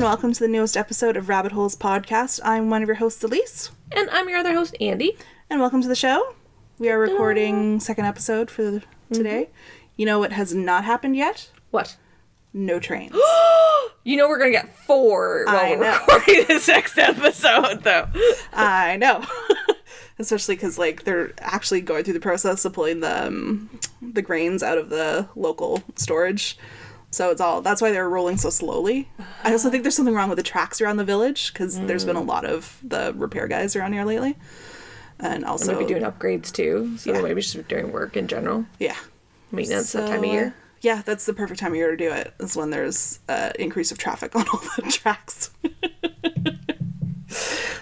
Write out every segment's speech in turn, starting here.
And welcome to the newest episode of Rabbit Holes Podcast. I'm one of your hosts, Elise, And I'm your other host, Andy. and welcome to the show. We are recording second episode for the- today. You know what has not happened yet? What? No trains. You know we're gonna get four while I we're know. recording this next episode, though. I know. Especially because like they're actually going through the process of pulling the um, the grains out of the local storage. So it's all that's why they're rolling so slowly. I also think there's something wrong with the tracks around the village because there's been a lot of the repair guys around here lately, and also Maybe doing upgrades too, so Yeah. maybe just doing work in general, yeah maintenance that time of year. uh, Yeah, that's the perfect time of year to do it. Is when there's uh, increase of traffic on all the tracks.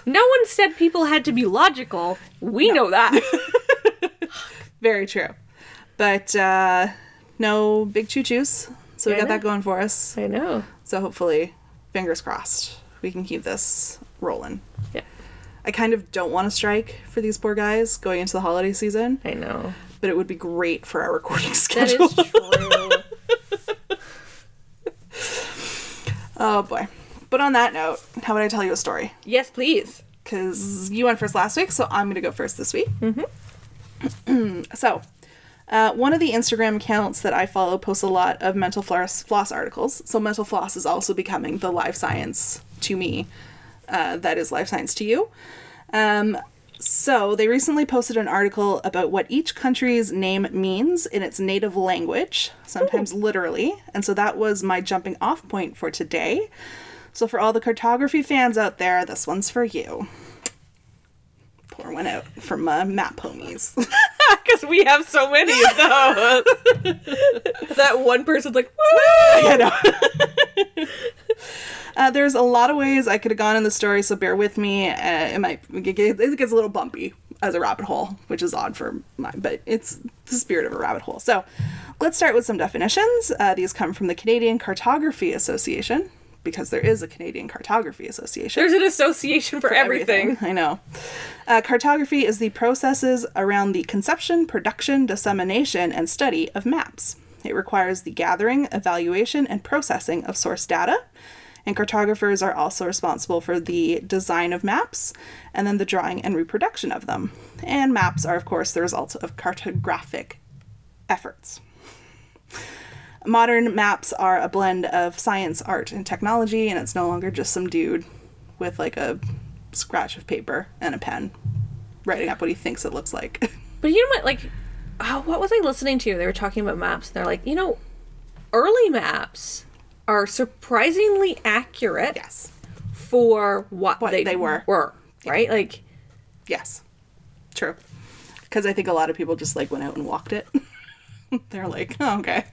No one said people had to be logical. We know that. Very true. But uh, no big choo choos. So we I got that going for us. I know. So hopefully, fingers crossed, we can keep this rolling. Yeah, I kind of don't want to strike for these poor guys going into the holiday season, I know. but it would be great for our recording schedule. is true. oh boy. But on that note, how about I tell you a story? yes, please. because you went first last week, so I'm going to go first this week. Mm-hmm. so, uh, one of the Instagram accounts that I follow posts a lot of mental floss, floss articles. So, mental floss is also becoming the life science to me uh, that is life science to you. Um, so, they recently posted an article about what each country's name means in its native language, sometimes literally. And so, that was my jumping off point for today. So, for all the cartography fans out there, this one's for you. Pour one out from uh, map homies. Because we have so many of those. that one person's like, Woo! I know. uh, there's a lot of ways I could have gone in the story, so bear with me. Uh, it might it gets it gets a little bumpy as a rabbit hole, which is odd for mine, but it's the spirit of a rabbit hole. So, let's start with some definitions. Uh, these come from the Canadian Cartography Association because there is a Canadian Cartography Association. There's an association for, everything. I know. Uh, cartography is the processes around the conception, production, dissemination, and study of maps. It requires the gathering, evaluation, and processing of source data. And cartographers are also responsible for the design of maps and then the drawing and reproduction of them. And maps are, of course, the result of cartographic efforts. Modern maps are a blend of science, art, and technology, and it's no longer just some dude with like a scratch of paper and a pen writing up what he thinks it looks like. But you know what? Like, oh, what was I listening to? They were talking about maps. And they're like, you know, early maps are surprisingly accurate yes. for what, What they, they were. Were right? Like, Yes. True. Because I think a lot of people just like went out and walked it. They're like, oh, okay.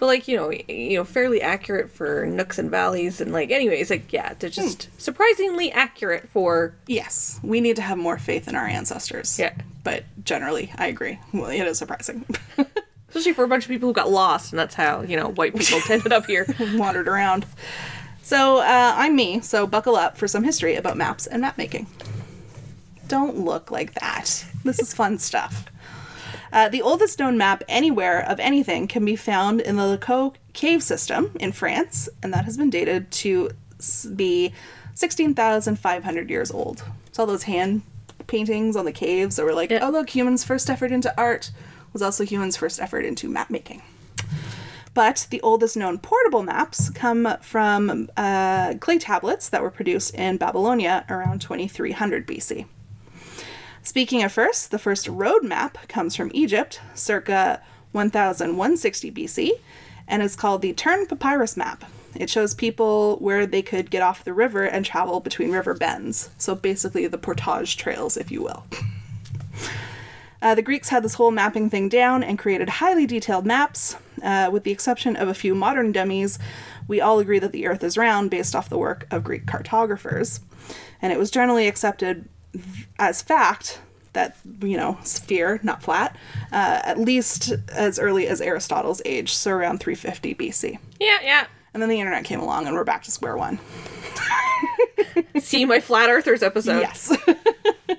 But like you know, you know, fairly accurate for nooks and valleys, and like, anyways, like yeah, they're just Hmm. surprisingly accurate for Yes, we need to have more faith in our ancestors. Yeah. But generally, I agree. Well, it is surprising. especially for a bunch of people who got lost, and that's how you know white people ended up here. Wandered around. So, uh, I'm me, so buckle up for some history about maps and map making. Don't look like that. This is fun stuff. Uh, the oldest known map anywhere of anything can be found in the Lascaux cave system in France, and that has been dated to be 16,500 years old. So all those hand paintings on the caves that were like, Yeah. oh, look, humans' first effort into art was also humans' first effort into map making. But the oldest known portable maps come from uh, clay tablets that were produced in Babylonia around 2300 BC. Speaking of first, the first road map comes from Egypt, circa 1160 BC, and is called the Turin Papyrus Map. It shows people where they could get off the river and travel between river bends. So basically, the portage trails, if you will. Uh, the Greeks had this whole mapping thing down and created highly detailed maps. Uh, with the exception of a few modern dummies, we all agree that the Earth is round based off the work of Greek cartographers. And it was generally accepted as fact that, you know, sphere, not flat, uh, at least as early as Aristotle's age, so around 350 BC. yeah, yeah. And then the internet came along and we're back to square one. See my flat earthers episode. Yes.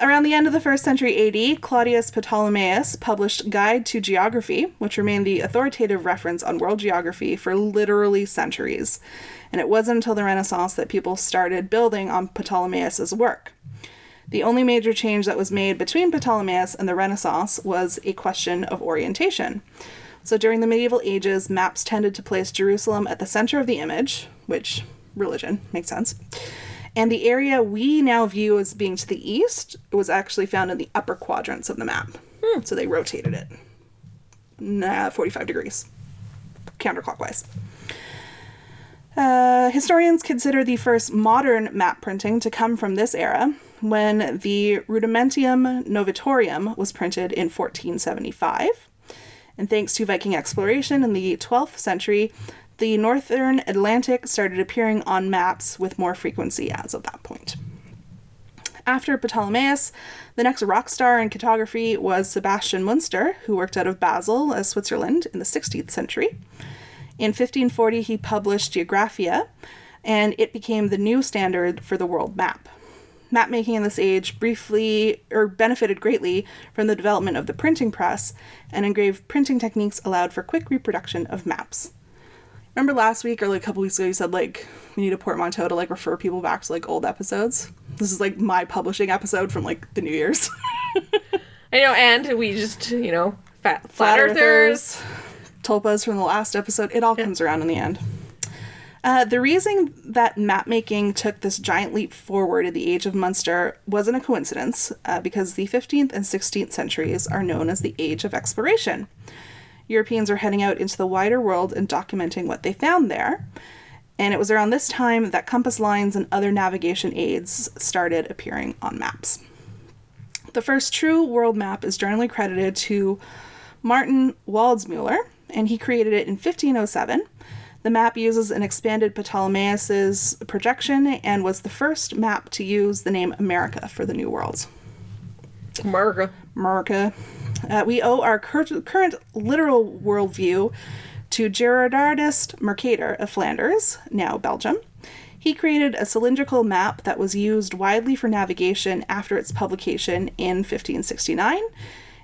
Around the end of the first century AD, Claudius Ptolemaeus published Guide to Geography, which remained the authoritative reference on world geography for literally centuries. And it wasn't until the Renaissance that people started building on Ptolemaeus' work. The only major change that was made between Ptolemaeus and the Renaissance was a question of orientation. So during the medieval ages, maps tended to place Jerusalem at the center of the image, which religion makes sense. And the area we now view as being to the east was actually found in the upper quadrants of the map. So they rotated it nah, 45 degrees counterclockwise. Uh, historians consider the first modern map printing to come from this era when the Rudimentium Novatorium was printed in 1475. And thanks to Viking exploration in the 12th century, the northern Atlantic started appearing on maps with more frequency as of that point. After Ptolemaeus, the next rock star in cartography was Sebastian Munster, who worked out of Basel, uh, Switzerland, in the 16th century. In 1540, he published Geographia, and it became the new standard for the world map. Mapmaking in this age briefly or benefited greatly from the development of the printing press, and engraved printing techniques allowed for quick reproduction of maps. Remember last week or like a couple weeks ago you said like we need a portmanteau to like refer people back to like old episodes? This is like my publishing episode from like the New Year's. I know, and we just, you know, fat, flat, Flat earthers. Earthers, tulpas from the last episode. It all comes around in the end. Uh, the reason that map making took this giant leap forward in the Age of Munster wasn't a coincidence, uh, because the 15th and 16th centuries are known as the Age of Exploration. Europeans were heading out into the wider world and documenting what they found there. And it was around this time that compass lines and other navigation aids started appearing on maps. The first true world map is generally credited to Martin Waldseemüller, and he created it in 1507. The map uses an expanded Ptolemaeus' projection and was the first map to use the name America for the New World. America. America. Uh, we owe our cur- current literal worldview to Gerardus Mercator of Flanders, now Belgium. He created a cylindrical map that was used widely for navigation after its publication in 1569.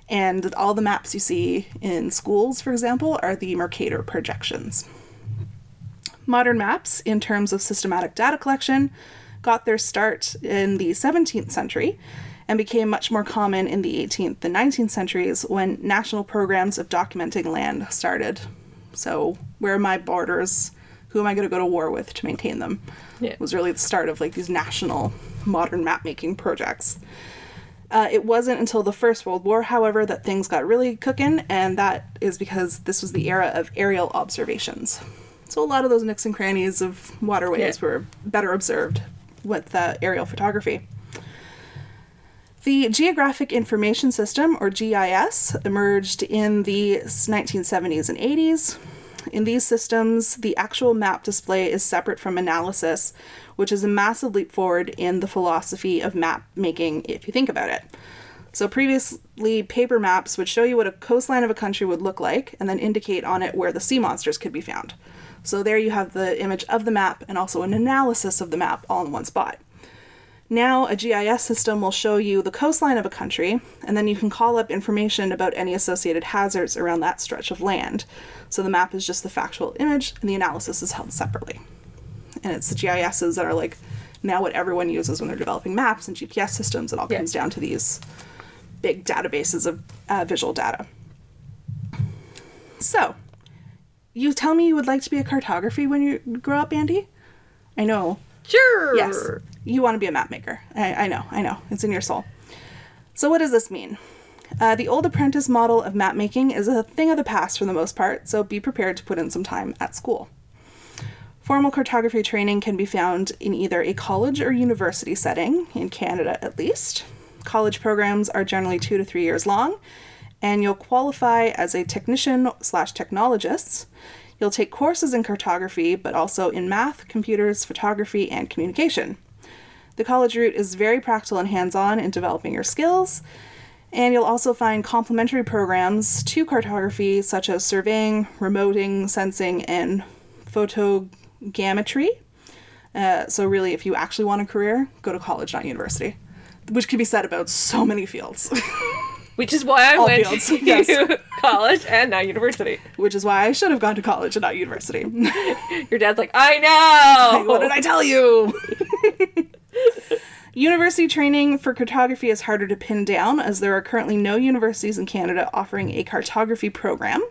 And all the maps you see in schools, for example, are the Mercator projections. Modern maps, in terms of systematic data collection, got their start in the 17th century and became much more common in the 18th and 19th centuries when national programs of documenting land started. So, where are my borders? Who am I going to go to war with to maintain them? Yeah. was really the start of like these national modern map making projects. Uh, it wasn't until the First World War, however, that things got really cooking, and that is because this was the era of aerial observations. So a lot of those nooks and crannies of waterways Yeah. were better observed with uh, aerial photography. The Geographic Information System, or GIS, emerged in the 1970s and 80s. In these systems, the actual map display is separate from analysis, which is a massive leap forward in the philosophy of map making if you think about it. So, previously, paper maps would show you what a coastline of a country would look like and then indicate on it where the sea monsters could be found. So, there you have the image of the map and also an analysis of the map all in one spot. Now, a GIS system will show you the coastline of a country, and then you can call up information about any associated hazards around that stretch of land. So the map is just the factual image, and the analysis is held separately. And it's the GISs that are like now what everyone uses when they're developing maps and GPS systems. It all Yeah. comes down to these big databases of uh, visual data. So, you tell me you would like to be a cartography when you grow up, Andy? I know. Sure. Yes. You want to be a map maker. I, I know, I know. It's in your soul. So, what does this mean? Uh, the old apprentice model of map making is a thing of the past for the most part, so be prepared to put in some time at school. Formal cartography training can be found in either a college or university setting, in Canada at least. College programs are generally two to three years long, and you'll qualify as a technician slash technologist. You'll take courses in cartography, but also in math, computers, photography, and communication. The college route is very practical and hands on in developing your skills, and you'll also find complementary programs to cartography, such as surveying, remoting, sensing, and photogrammetry. Uh, so, really, if you actually want a career, go to college, not university. which can be said about so many fields. Which is why I All went fields, to yes. college and not university. which is why I should have gone to college and not university. Your dad's like, I know. what did I tell you? University training for cartography is harder to pin down as there are currently no universities in Canada offering a cartography program.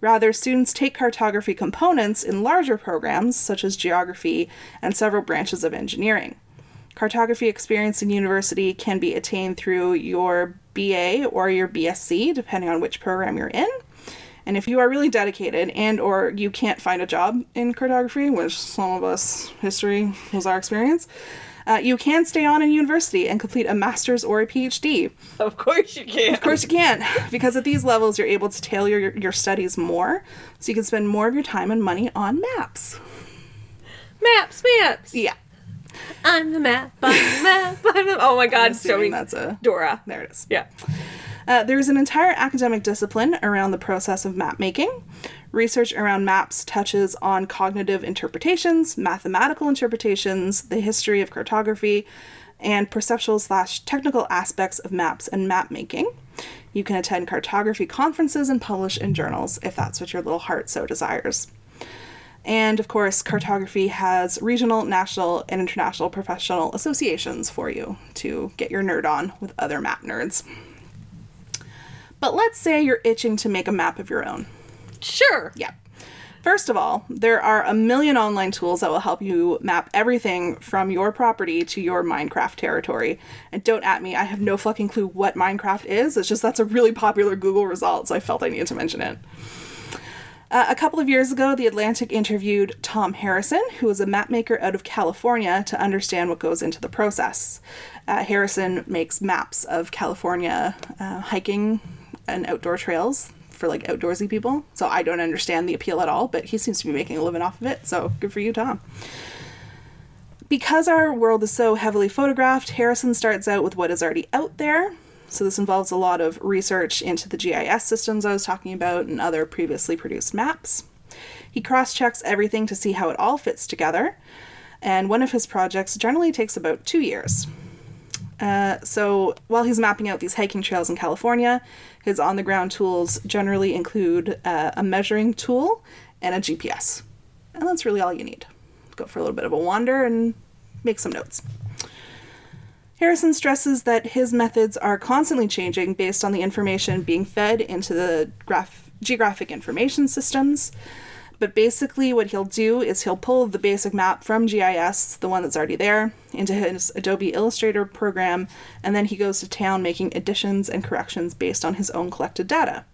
Rather, students take cartography components in larger programs such as geography and several branches of engineering. Cartography experience in university can be attained through your BA or your BSc, depending on which program you're in. And if you are really dedicated and or you can't find a job in cartography, which some of us history was our experience, uh, you can stay on in university and complete a master's or a PhD. Of course you can. Of course you can, because at these levels you're able to tailor your, your studies more, so you can spend more of your time and money on maps. Maps, maps. Yeah, I'm the map. I'm the map. I'm the... Oh my god, show me that's a Dora. there it is. Yeah. Uh, there is an entire academic discipline around the process of map making. Research around maps touches on cognitive interpretations, mathematical interpretations, the history of cartography, and perceptual slash technical aspects of maps and map making. You can attend cartography conferences and publish in journals if that's what your little heart so desires. And of course, cartography has regional, national, and international professional associations for you to get your nerd on with other map nerds. But let's say you're itching to make a map of your own. Sure. Yeah. First of all, there are a million online tools that will help you map everything from your property to your Minecraft territory. And don't at me, I have no fucking clue what Minecraft is. It's just that's a really popular Google result, so I felt I needed to mention it. Uh, a couple of years ago, The Atlantic interviewed Tom Harrison, who is a mapmaker out of California, to understand what goes into the process. Uh, Harrison makes maps of California uh, hiking and outdoor trails for like outdoorsy people. So I don't understand the appeal at all, but he seems to be making a living off of it. So good for you, Tom. Because our world is so heavily photographed, Harrison starts out with what is already out there. So this involves a lot of research into the GIS systems I was talking about and other previously produced maps. He cross checks everything to see how it all fits together, and one of his projects generally takes about two years. Uh, so while he's mapping out these hiking trails in California, his on the ground tools generally include uh, a measuring tool and a GPS. And that's really all you need. Go for a little bit of a wander and make some notes. Harrison stresses that his methods are constantly changing based on the information being fed into the graph- geographic information systems. But basically, what he'll do is he'll pull the basic map from GIS, the one that's already there, into his Adobe Illustrator program, and then he goes to town making additions and corrections based on his own collected data.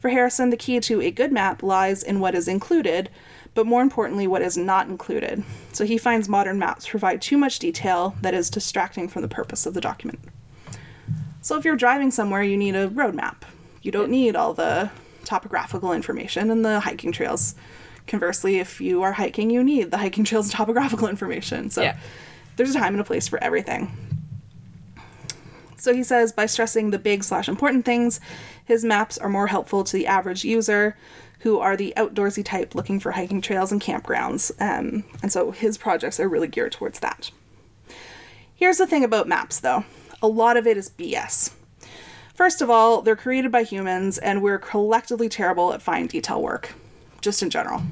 For Harrison, the key to a good map lies in what is included, but more importantly, what is not included. So he finds modern maps provide too much detail that is distracting from the purpose of the document. So if you're driving somewhere, you need a road map. You don't need all the topographical information and the hiking trails. Conversely, if you are hiking, you need the hiking trails and topographical information. So Yeah. there's a time and a place for everything. So he says by stressing the big slash important things, his maps are more helpful to the average user who are the outdoorsy type looking for hiking trails and campgrounds. Um, and so his projects are really geared towards that. Here's the thing about maps though a lot of it is BS. First of all, they're created by humans, and we're collectively terrible at fine detail work, just in general.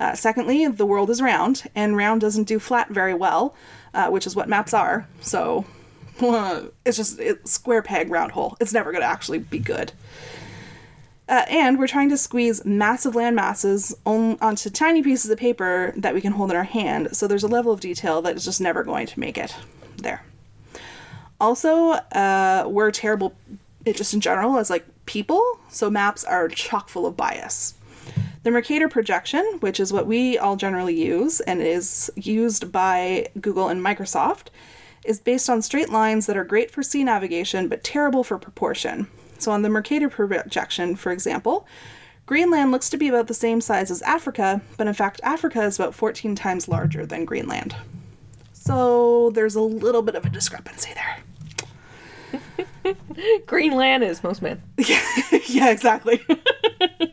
Uh, secondly, the world is round, and round doesn't do flat very well, uh, which is what maps are. So it's just it, square peg, round hole. It's never going to actually be good. Uh, and we're trying to squeeze massive land masses on, onto tiny pieces of paper that we can hold in our hand, so there's a level of detail that is just never going to make it there. Also, uh, we're terrible, just in general, as like people, so maps are chock full of bias. The Mercator projection, which is what we all generally use and is used by Google and Microsoft, is based on straight lines that are great for sea navigation but terrible for proportion. So, on the Mercator projection, for example, Greenland looks to be about the same size as Africa, but in fact, Africa is about 14 times larger than Greenland. So, there's a little bit of a discrepancy there. Greenland is most men. yeah, exactly.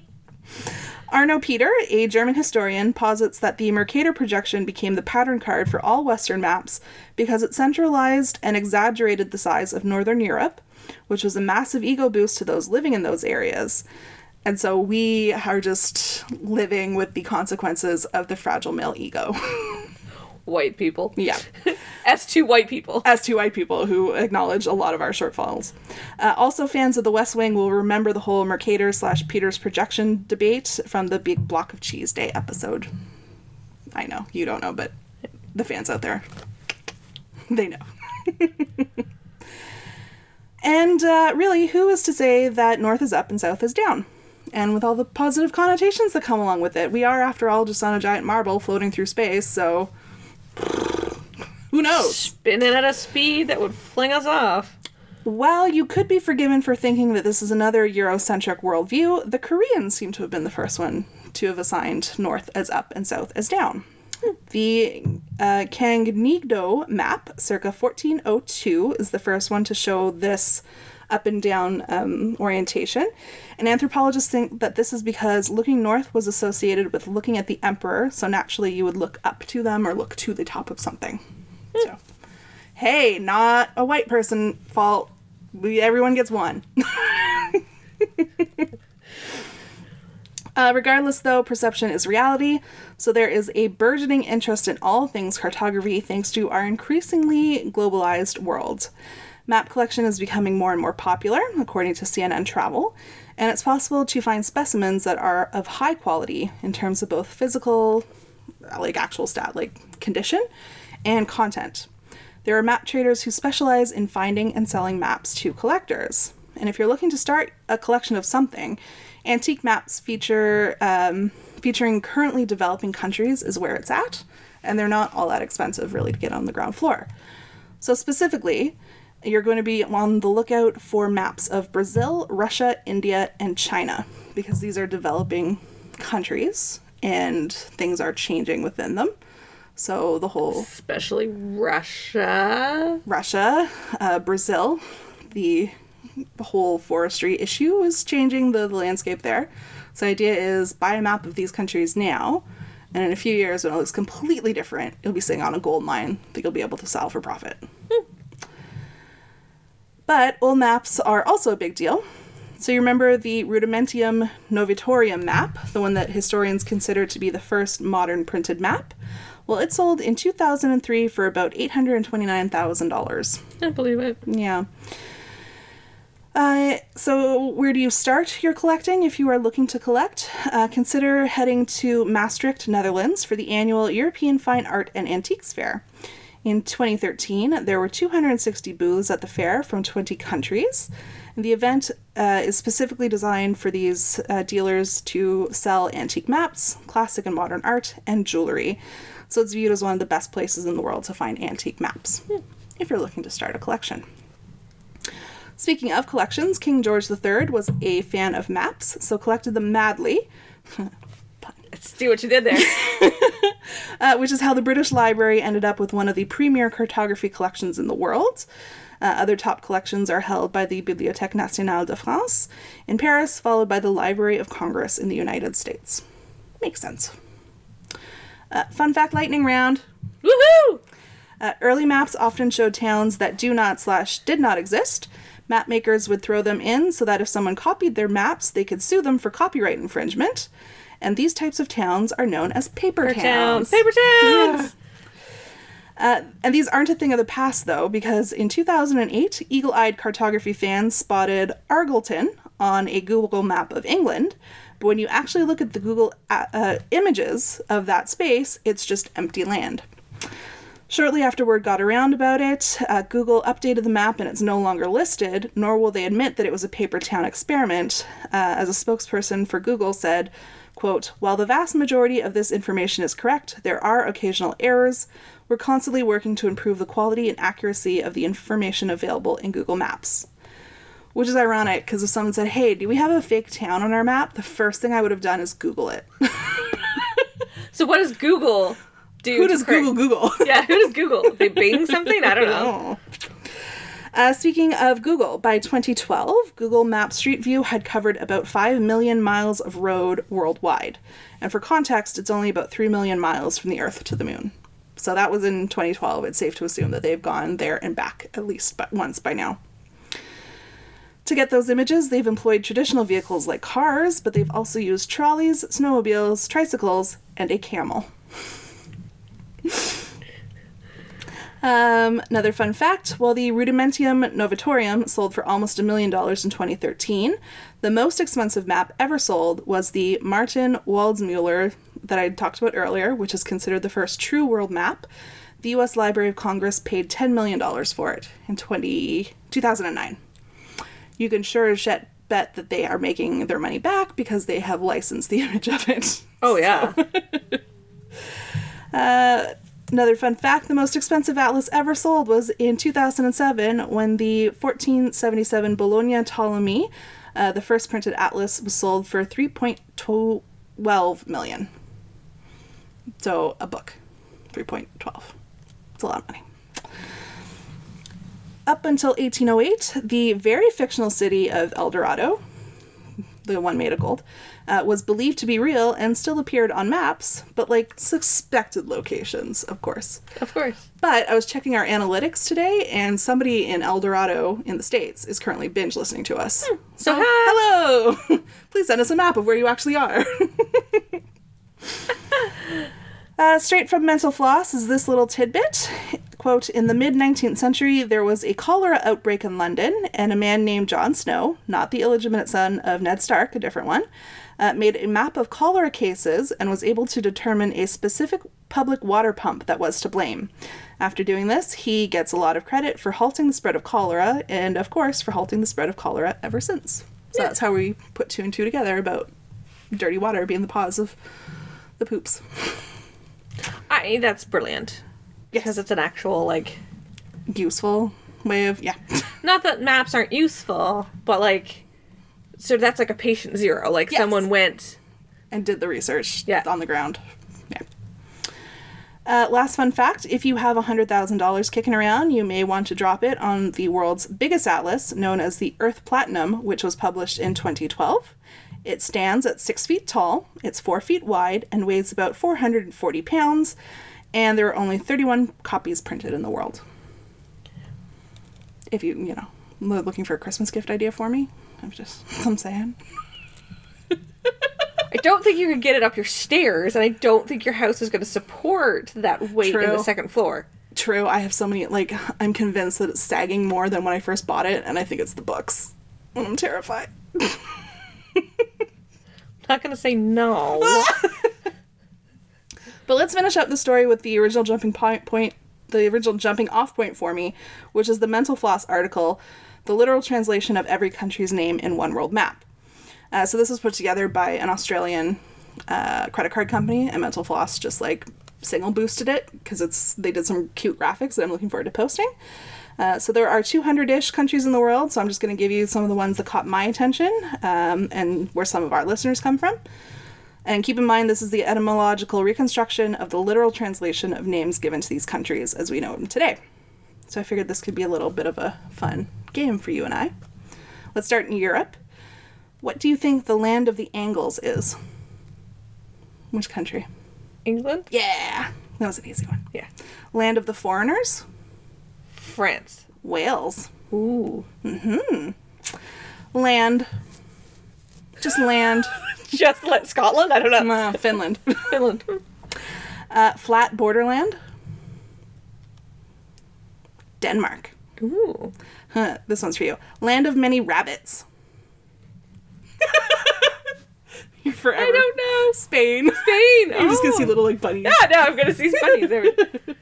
Arno Peter, a German historian, posits that the Mercator projection became the pattern card for all Western maps because it centralized and exaggerated the size of Northern Europe, which was a massive ego boost to those living in those areas. And so we are just living with the consequences of the fragile male ego. White people. yeah. As two white people. As two white people who acknowledge a lot of our shortfalls. Uh, also, fans of The West Wing will remember the whole Mercator slash Peters projection debate from the Big Block of Cheese Day episode. I know, you don't know, but the fans out there, they know. and uh, really, who is to say that North is up and South is down? And with all the positive connotations that come along with it, we are, after all, just on a giant marble floating through space, so who knows? Spinning at a speed that would fling us off. While you could be forgiven for thinking that this is another Eurocentric worldview, the Koreans seem to have been the first one to have assigned North as up and South as down. The uh, Kangnido map, circa 1402, is the first one to show this up and down um, orientation. And anthropologists think that this is because looking north was associated with looking at the emperor, so naturally you would look up to them or look to the top of something. So, hey, not a white person fault. We, everyone gets one. Uh, regardless, though, perception is reality, so there is a burgeoning interest in all things cartography thanks to our increasingly globalized world. Map collection is becoming more and more popular, according to CNN Travel, and it's possible to find specimens that are of high quality in terms of both physical, like actual stat, like condition, and content. There are map traders who specialize in finding and selling maps to collectors. And if you're looking to start a collection of something, antique maps feature um, featuring currently developing countries is where it's at, and they're not all that expensive really to get on the ground floor. So specifically, you're going to be on the lookout for maps of Brazil, Russia, India, and China because these are developing countries and things are changing within them. So the whole Especially Russia. Russia, uh, Brazil, the whole forestry issue is changing the, the landscape there. So the idea is buy a map of these countries now, and in a few years when it looks completely different, you'll be sitting on a gold mine that you'll be able to sell for profit. But old maps are also a big deal. So you remember the Rudimentium Novatorium map, the one that historians consider to be the first modern printed map? Well, it sold in 2003 for about $829,000. I believe it. Yeah. Uh, so, where do you start your collecting if you are looking to collect? Uh, consider heading to Maastricht, Netherlands for the annual European Fine Art and Antiques Fair. In 2013, there were 260 booths at the fair from 20 countries. And the event uh, is specifically designed for these uh, dealers to sell antique maps, classic and modern art, and jewelry. So it's viewed as one of the best places in the world to find antique maps if you're looking to start a collection. Speaking of collections, King George III was a fan of maps, so collected them madly. Let's see what you did there. uh, which is how the British Library ended up with one of the premier cartography collections in the world. Uh, other top collections are held by the Bibliothèque Nationale de France in Paris, followed by the Library of Congress in the United States. Makes sense. Uh, fun fact lightning round. Woohoo! Uh, early maps often showed towns that do not slash did not exist. Map makers would throw them in so that if someone copied their maps, they could sue them for copyright infringement. And these types of towns are known as paper, Paper towns. towns. Paper towns. Yeah. Uh, and these aren't a thing of the past, though, because in 2008, eagle eyed cartography fans spotted Argleton on a Google map of England. But when you actually look at the Google uh, uh, images of that space, it's just empty land. Shortly after word got around about it, uh, Google updated the map and it's no longer listed, nor will they admit that it was a paper town experiment. Uh, as a spokesperson for Google said, quote, While the vast majority of this information is correct, there are occasional errors. We're constantly working to improve the quality and accuracy of the information available in Google Maps. Which is ironic because if someone said, Hey, do we have a fake town on our map? The first thing I would have done is Google it. So what does Google do? Who does Google Google? Yeah, who does Google? They Bing something? I don't know. Uh, speaking of Google, by 2012, Google Maps Street View had covered about 5 million miles of road worldwide. And for context, it's only about 3 million miles from the Earth to the Moon. So that was in 2012. It's safe to assume that they've gone there and back at least but once by now. To get those images, they've employed traditional vehicles like cars, but they've also used trolleys, snowmobiles, tricycles, and a camel. Um, another fun fact while the Rudimentium Novatorium sold for almost a million dollars in 2013, the most expensive map ever sold was the Martin Waldseemüller that I talked about earlier, which is considered the first true world map. The US Library of Congress paid $10 million for it in 20, 2009. You can sure as shit bet that they are making their money back because they have licensed the image of it. Oh yeah. Another fun fact the most expensive atlas ever sold was in 2007 when the 1477 Bologna Ptolemy, uh, the first printed atlas, was sold for 3.12 million. So a book. 3.12. It's a lot of money. Up until 1808, the very fictional city of El Dorado, the one made of gold, uh, was believed to be real and still appeared on maps, but like suspected locations, of course. of course. But I was checking our analytics today, and somebody in El Dorado in the States is currently binge listening to us. So, Hi. hello! Please send us a map of where you actually are. uh, straight from Mental Floss is this little tidbit. Quote In the mid 19th century, there was a cholera outbreak in London, and a man named John Snow, not the illegitimate son of Ned Stark, a different one, uh, made a map of cholera cases and was able to determine a specific public water pump that was to blame. After doing this, he gets a lot of credit for halting the spread of cholera, and of course, for halting the spread of cholera ever since. So that's how we put two and two together about dirty water being the cause of the poops. I that's brilliant. Because it's an actual like Useful way of, yeah. not that maps aren't useful, but like so that's like a patient zero. Like Yes. someone went and did the research Yeah. on the ground. Yeah. Uh, last fun fact if you have $100,000 kicking around, you may want to drop it on the world's biggest atlas, known as the Earth Platinum, which was published in 2012. It stands at six feet tall, it's four feet wide, and weighs about 440 pounds, and there are only 31 copies printed in the world. If you, you know, looking for a Christmas gift idea for me, I'm just, I'm saying. I don't think you could get it up your stairs, and I don't think your house is going to support that weight in the second floor. True, I have so many, like, I'm convinced that it's sagging more than when I first bought it, and I think it's the books. I'm terrified. not going to say no. But let's finish up the story with the original jumping point, point the original jumping off point for me, which is the Mental Floss article, the literal translation of every country's name in one world map. Uh, so this was put together by an Australian uh, credit card company, and Mental Floss just like signal boosted it because it's they did some cute graphics that I'm looking forward to posting. Uh, so there are 200-ish countries in the world, so I'm just going to give you some of the ones that caught my attention um, and where some of our listeners come from. And keep in mind, this is the etymological reconstruction of the literal translation of names given to these countries as we know them today. So I figured this could be a little bit of a fun game for you and I. Let's start in Europe. What do you think the land of the Angles is? Which country? England? Yeah, that was an easy one. Yeah. Land of the foreigners? France. Wales. Ooh. Hmm. Land. Just land. Just let Scotland? I don't know. Uh, Finland. Finland. Uh, flat borderland? Denmark. Ooh. Huh, this one's for you. Land of many rabbits. You're forever. I don't know. Spain. Spain. You're just gonna see Oh. little like bunnies. Yeah, no, I'm going to see bunnies. everywhere.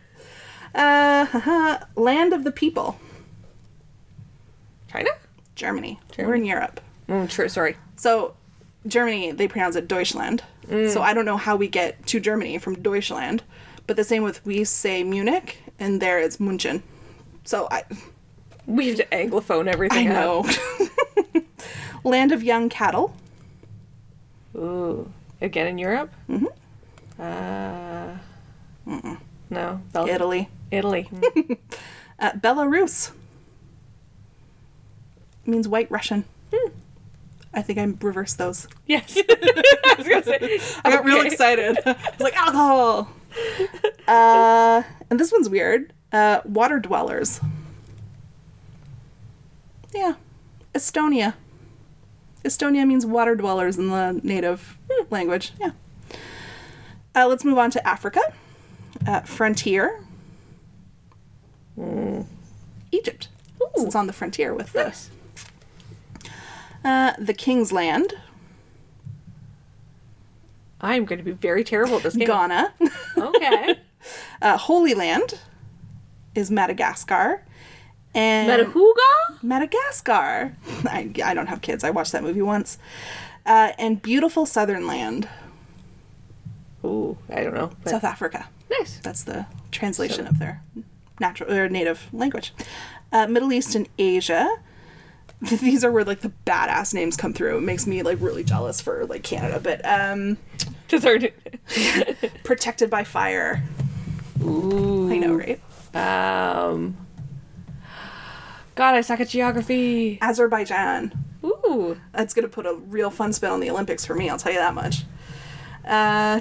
Uh, haha. land of the people. China? Germany. Germany. We're in Europe. Mm, true, sorry. So, Germany, they pronounce it Deutschland. So I don't know how we get to Germany from Deutschland. But the same with we say Munich, and there it's München. So I, We have to anglophone I everything know. land of young cattle. Ooh. Again in Europe? Mm-hmm. Uh, no. Belgium. Italy. Italy. Uh, Belarus. means white Russian. I think I reversed those. Yes. I was gonna say. I got real excited. I was like, alcohol. uh, and this one's weird. Uh, water dwellers. Yeah. Estonia. Estonia means water dwellers in the native language. Yeah. Uh, let's move on to Africa. Uh, frontier. Egypt. So it's on the frontier with this. Uh, the King's Land. I'm going to be very terrible at this game. Ghana. Okay. Uh, Holy Land is Madagascar. And Metahuga? Madagascar. I, I don't have kids. I watched that movie once. Uh, and Beautiful Southern Land, Ooh, I don't know. South Africa. nice. That's the translation of their natural or native language. Uh, Middle East and Asia. These are where like the badass names come through. It makes me like really jealous for like Canada, but um, protected by fire. Ooh. I know, right? Um. God, I suck at geography. Azerbaijan. Ooh. That's gonna put a real fun spin on the Olympics for me. I'll tell you that much. Uh,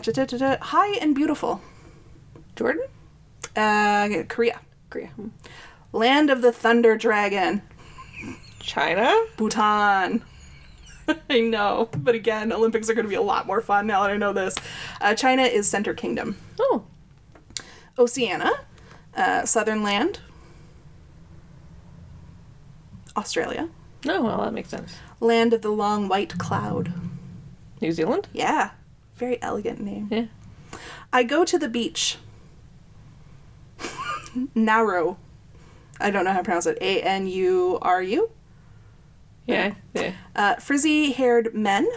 high and beautiful. Jordan? Uh, Korea. Korea. Hmm. Land of the Thunder Dragon. China? Bhutan. I know, but again, Olympics are going to be a lot more fun now that I know this. Uh, China is Center Kingdom. Oh. Oceania, uh, Southern Land. Australia, No, well, that makes sense. Land of the Long White Cloud. New Zealand? Yeah, very elegant name. Yeah. I go to the beach. Nauru. I don't know how to pronounce it. A N U R U. Yeah. Yeah. Uh, Frizzy haired men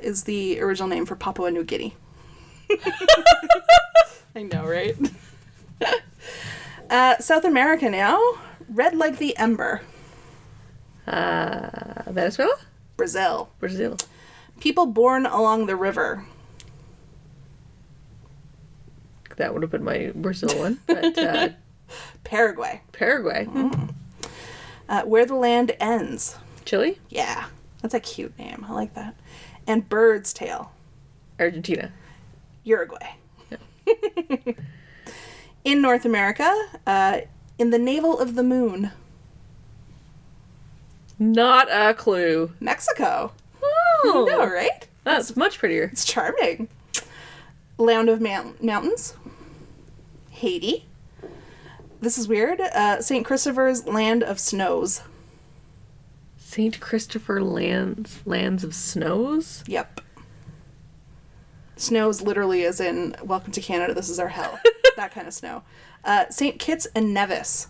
is the original name for Papua New Guinea. I know, right? uh, South America now. Red like the ember. Uh, Venezuela? Brazil. Brazil. People born along the river. That would have been my Brazil one. But uh, Paraguay. Paraguay. Uh, where the land ends. Chile? Yeah, that's a cute name. I like that. And bird's tail. Argentina. Uruguay. in North America, uh, in the navel of the moon, Not a clue. Mexico. Oh, No, right? that's much prettier. It's charming. Land of Mount- Mountains, Haiti. This is weird. Uh, St. Christopher's Land of Snows. Saint Christopher lands lands of snows. Yep. Snows literally as in Welcome to Canada, this is our hell. that kind of snow. Uh, St. Kitts and Nevis.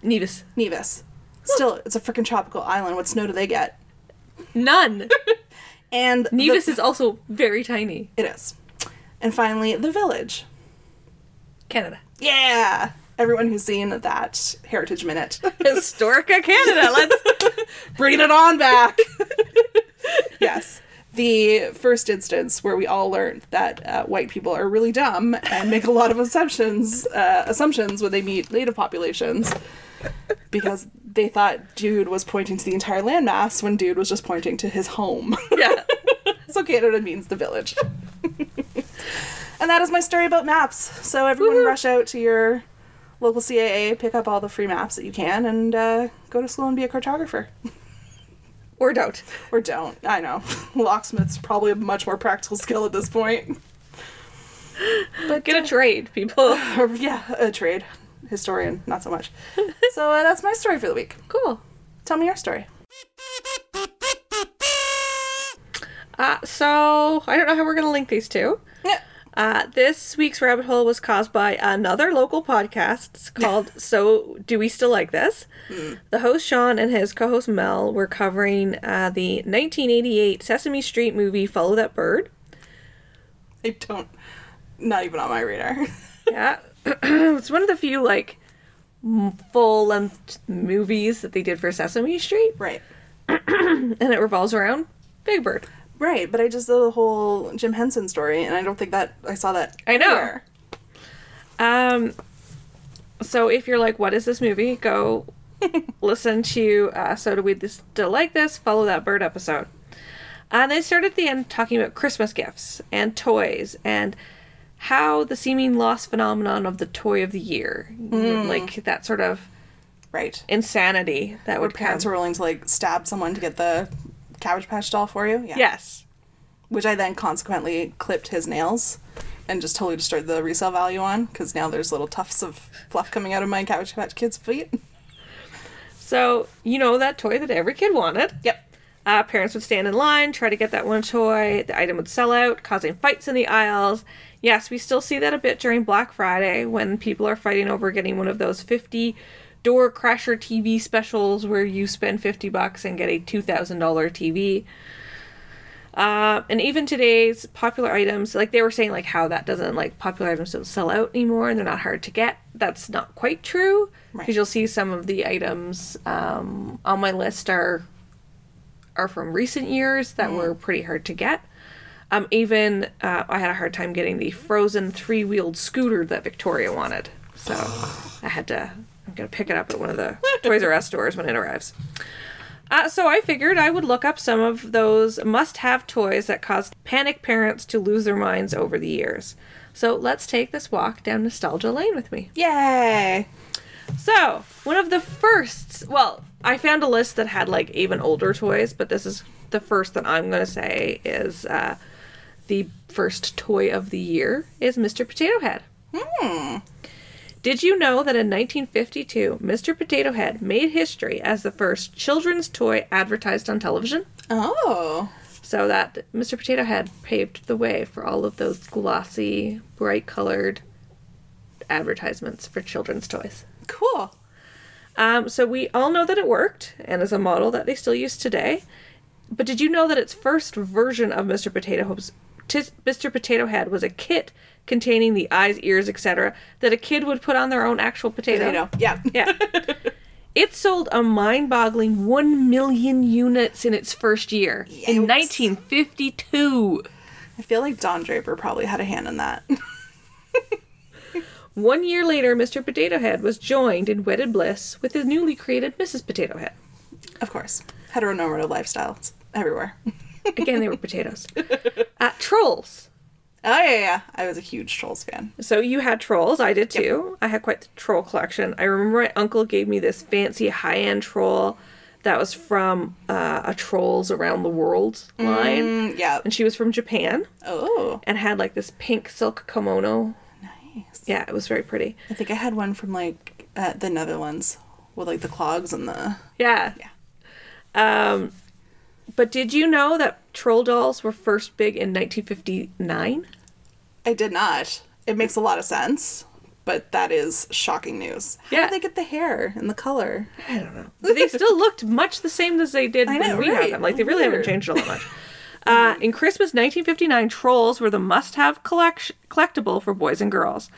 Nevis. Nevis. Still, it's a freaking tropical island. What snow do they get? None. And the- Nevis is also very tiny. It is. And finally, the village. Canada. Yeah! Everyone who's seen that Heritage Minute. Historica Canada. Let's. bring it on back! yes. The first instance where we all learned that uh, white people are really dumb and make a lot of assumptions uh, assumptions when they meet native populations because they thought dude was pointing to the entire landmass when dude was just pointing to his home. yeah. so Canada means the village. and that is my story about maps. So everyone Woohoo. rush out to your local CAA, pick up all the free maps that you can, and uh, go to school and be a cartographer. Or don't. or don't. I know. Locksmith's probably a much more practical skill at this point. But get a trade, people. Yeah, a trade. Historian, not so much. so uh, that's my story for the week. Cool. Tell me your story. Uh, so I don't know how we're gonna link these two. Uh, this week's rabbit hole was caused by another local podcast It's called So Do We Still Like This? The host Sean and his co host Mel were covering uh, the 1988 Sesame Street movie Follow That Bird. I don't. Not even on my radar. Yeah. it's one of the few, like, full length movies that they did for Sesame Street, right. and it revolves around Big Bird. Right, but I just did the whole Jim Henson story, and I don't think that I saw that. I know. anywhere. Um, so if you're like, what is this movie? Go listen to uh, So Do We Still Like This, Follow That Bird episode. And they start at the end talking about Christmas gifts and toys and how the seeming lost phenomenon of the toy of the year, like that sort of Right. insanity that Where would parents come. were willing to like stab someone to get the Cabbage Patch doll for you. Yeah. Yes. Which I then consequently clipped his nails and just totally destroyed the resale value on because now there's little tufts of fluff coming out of my Cabbage Patch Kids' feet. So, you know that toy that every kid wanted. Yep. Uh, parents would stand in line, try to get that one toy. The item would sell out, causing fights in the aisles. Yes, we still see that a bit during Black Friday when people are fighting over getting one of those 50 door crasher TV specials where you spend 50 bucks and get a $2,000 TV. Uh, and even today's popular items, like they were saying, like how that doesn't like popular items don't sell out anymore and they're not hard to get. That's not quite true because Right. you'll see some of the items um, on my list are are from recent years that were pretty hard to get. Um, even uh, I had a hard time getting the frozen three wheeled scooter that Victoria wanted, so I had to. Gonna pick it up at one of the Toys R Us stores when it arrives. Uh, so I figured I would look up some of those must-have toys that caused panic parents to lose their minds over the years. So let's take this walk down nostalgia lane with me. Yay! So, one of the firsts, well, I found a list that had like even older toys, but this is the first that I'm to say is uh, the first toy of the year is Mr. Potato Head. Hmm. Did you know that in 1952, Mr. Potato Head made history as the first children's toy advertised on television? Oh. So that Mr. Potato Head paved the way for all of those glossy, bright colored advertisements for children's toys. Cool. Um, so we all know that it worked and is a model that they still use today. But did you know that its first version of Mr. Potato Head, Tis- Mr. Potato Head was a kit containing the eyes, ears, etc. that a kid would put on their own actual potato? Potato. Yeah. Yeah. it sold a mind-boggling 1 million units in its first year in 1952. I feel like Don Draper probably had a hand in that. One year later, Mr. Potato Head was joined in wedded bliss with his newly created Mrs. Potato Head. of course. Heteronormative lifestyles everywhere. Again, they were potatoes. Uh, trolls. Oh yeah, yeah. I was a huge Trolls fan. So you had trolls. I did too. I had quite the troll collection. I remember my uncle gave me this fancy high-end troll that was from uh, a Trolls Around the World line, Mm, yeah. and she was from Japan Oh, and had like this pink silk kimono. nice. Yeah, it was very pretty. I think I had one from like uh, the Netherlands with like the clogs and the. Yeah. Yeah. Um, but did you know that troll dolls were first big in 1959? I did not. It makes a lot of sense, but that is shocking news. How Yeah. did they get the hair and the color? I don't know. They still looked much the same as they did I when know, we right? had them. Like they really haven't changed all that much. Uh, in Christmas 1959, trolls were the must-have collect- collectible for boys and girls.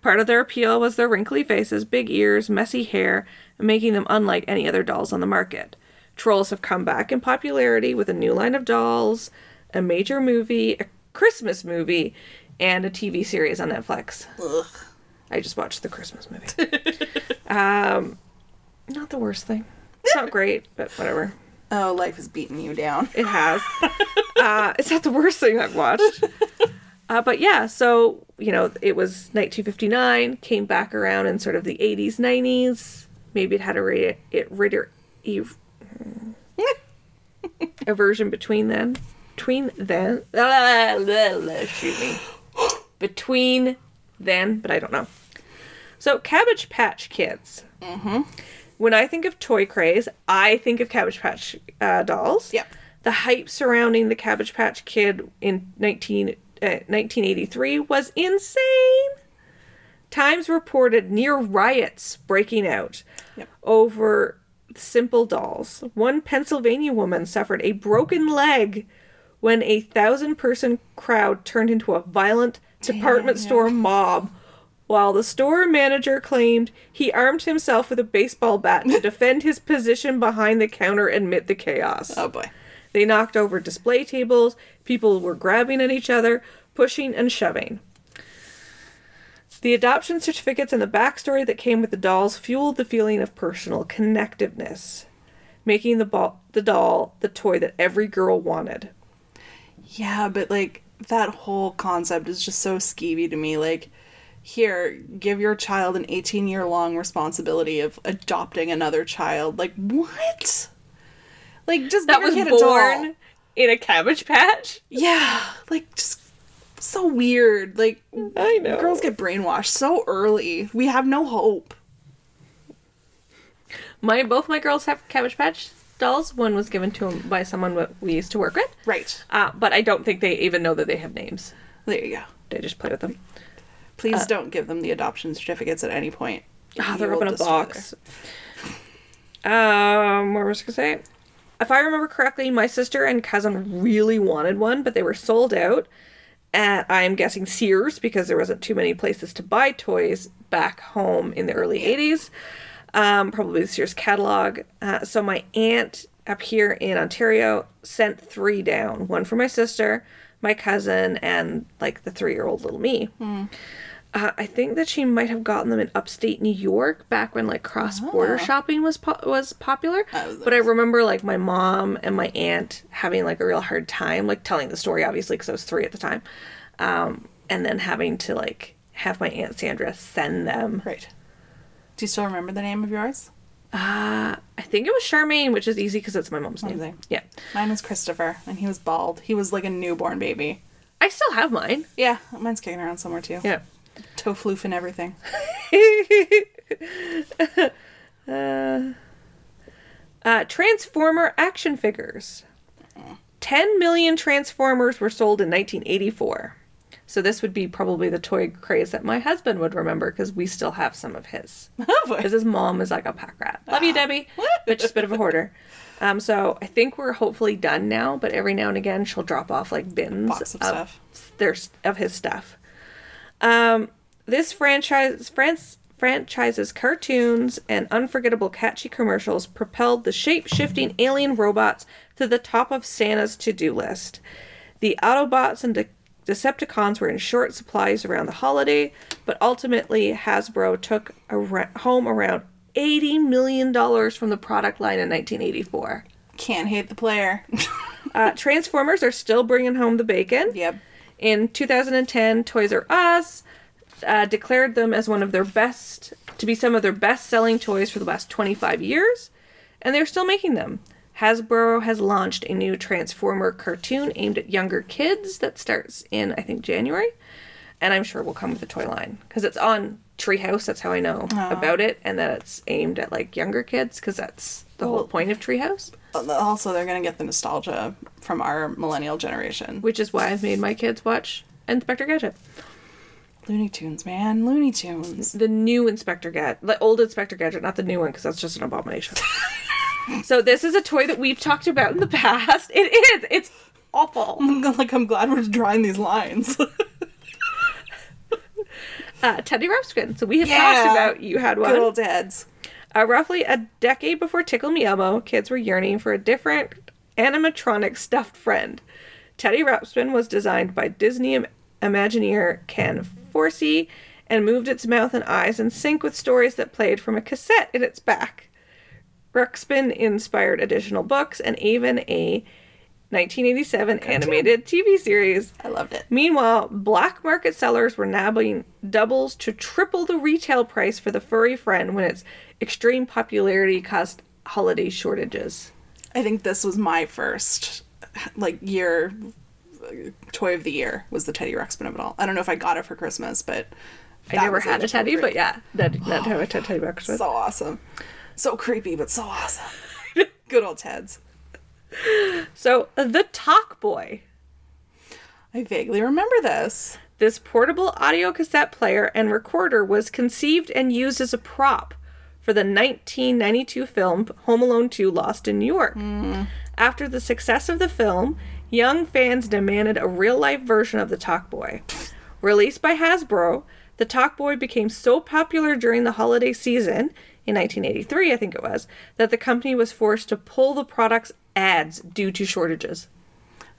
Part of their appeal was their wrinkly faces, big ears, messy hair, making them unlike any other dolls on the market. Trolls have come back in popularity with a new line of dolls, a major movie, a Christmas movie, and a TV series on Netflix. Ugh. I just watched the Christmas movie. um, not the worst thing. It's not great, but whatever. Oh, life has beaten you down. It has. uh, it's not the worst thing I've watched. Uh, but yeah, so, you know, it was 1959, came back around in sort of the 80s, 90s. Maybe it had a, ra- it, ritter, ev- a version between then. Between then. Shoot me. Between then, but I don't know. So, Cabbage Patch Kids. Mm-hmm. When I think of toy craze, I think of Cabbage Patch uh, dolls. Yep. The hype surrounding the Cabbage Patch Kid in 19, uh, 1983 was insane. Times reported near riots breaking out Yep. over simple dolls. One Pennsylvania woman suffered a broken leg when a thousand person crowd turned into a violent department yeah. store mob. While the store manager claimed he armed himself with a baseball bat to defend his position behind the counter amid the chaos. Oh boy. They knocked over display tables, people were grabbing at each other, pushing and shoving. The adoption certificates and the backstory that came with the dolls fueled the feeling of personal connectiveness, making the, ball, the doll the toy that every girl wanted. Yeah, but like that whole concept is just so skeevy to me. Like, here, give your child an 18 year long responsibility of adopting another child. Like, what? Like, just That give was kid a doll. in a cabbage patch? Yeah, like just so weird. Like I know. girls get brainwashed so early. We have no hope. My both my girls have Cabbage Patch dolls. One was given to them by someone that we used to work with. Right. Uh, but I don't think they even know that they have names. There you go. They just play with them. Please don't give them the adoption certificates at any point. Ah, You they're will up in a box. Um, what was I gonna say? If I remember correctly, my sister and cousin really wanted one, but they were sold out at I'm guessing Sears because there wasn't too many places to buy toys back home in the early '80s. Um, probably the Sears catalog. Uh, so my aunt up here in Ontario sent three down: one for my sister, my cousin, and like the three-year-old little me. Uh, I think that she might have gotten them in upstate New York back when like cross border shopping was po- was popular. Oh, but I remember like my mom and my aunt having like a real hard time like telling the story obviously because I was three at the time, um, and then having to like have my aunt Sandra send them. Right. Do you still remember the name of yours? Uh, I think it was Charmaine, which is easy because it's my mom's name. Yeah, Mine was Christopher, and he was bald. He was like a newborn baby. I still have mine. Yeah, mine's kicking around somewhere too. Yeah. Toe floof and everything. Uh, Transformer action figures. 10 million Transformers were sold in 1984. So this would be probably the toy craze that my husband would remember because we still have some of his. Because his mom is like a pack rat. Love you, Debbie. But just a bit of a hoarder. Um, so I think we're hopefully done now, but every now and again she'll drop off like bins of their of his stuff. Um, this franchise France franchise's cartoons and unforgettable catchy commercials propelled the shape-shifting alien robots to the top of Santa's to-do list. The Autobots and De- Decepticons were in short supplies around the holiday, but ultimately Hasbro took ar- home around $80 million from the product line in 1984. Can't hate the player. Uh, Transformers are still bringing home the bacon. yep. In 2010, Toys R Us uh, declared them as one of their best, to be some of their best selling toys for the last 25 years, and they're still making them. Hasbro has launched a new Transformer cartoon aimed at younger kids that starts in, I think, January, and I'm sure will come with a toy line because it's on Treehouse. That's how I know about it, and that it's aimed at like younger kids because that's the whole point of Treehouse, Also, they're gonna get the nostalgia from our millennial generation. which is why I've made my kids watch Inspector Gadget. Looney Tunes, man, Looney Tunes. the new Inspector Gadget, the old Inspector Gadget, not the new one, because that's just an abomination. so this is a toy that we've talked about in the past. It is. It's awful. like I'm glad we're drawing these lines. Uh, Teddy Ruxpin. So we have Yeah. talked about you had one. Good old dads. Uh, roughly a decade before Tickle Me Elmo, kids were yearning for a different animatronic stuffed friend. Teddy Ruxpin was designed by Disney Im- Imagineer Ken Forsse and moved its mouth and eyes in sync with stories that played from a cassette in its back. Ruxpin inspired additional books and even a 1987 animated TV series. I loved it. Meanwhile, black market sellers were nabbing doubles to triple the retail price for the furry friend when its extreme popularity caused holiday shortages. I think this was my first like year toy of the year was the Teddy Ruxpin of it all. I don't know if I got it for Christmas, but I never had a teddy, but yeah, that that a teddy with. so awesome, so creepy, but so awesome. Good old Teds. So the Talk Boy. I vaguely remember this. This portable audio cassette player and recorder was conceived and used as a prop for the 1992 film Home Alone 2 Lost in New York. Mm. After the success of the film, young fans demanded a real life version of the Talk Boy. Released by Hasbro, the Talk Boy became so popular during the holiday season, in 1983, I think it was, that the company was forced to pull the product's ads due to shortages.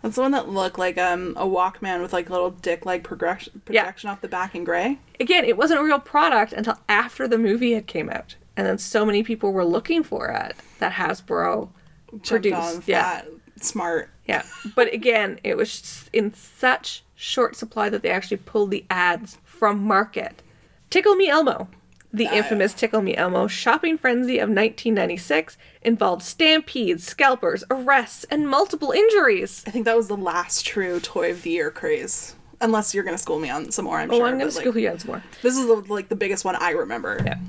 That's the one that looked like um, a Walkman with like a little dick like progression projection off the back in gray. Again, it wasn't a real product until after the movie had came out, and then so many people were looking for it that Hasbro Jumped produced. Yeah, that. Smart. Yeah. But again, it was in such short supply that they actually pulled the ads from market. Tickle Me Elmo. The infamous Tickle Me Elmo shopping frenzy of 1996 involved stampedes, scalpers, arrests, and multiple injuries. I think that was the last true toy of the year craze. Unless you're gonna school me on some more, I'm Oh, sure. I'm going to like, school you on some more. This is the, like the biggest one I remember. Yeah.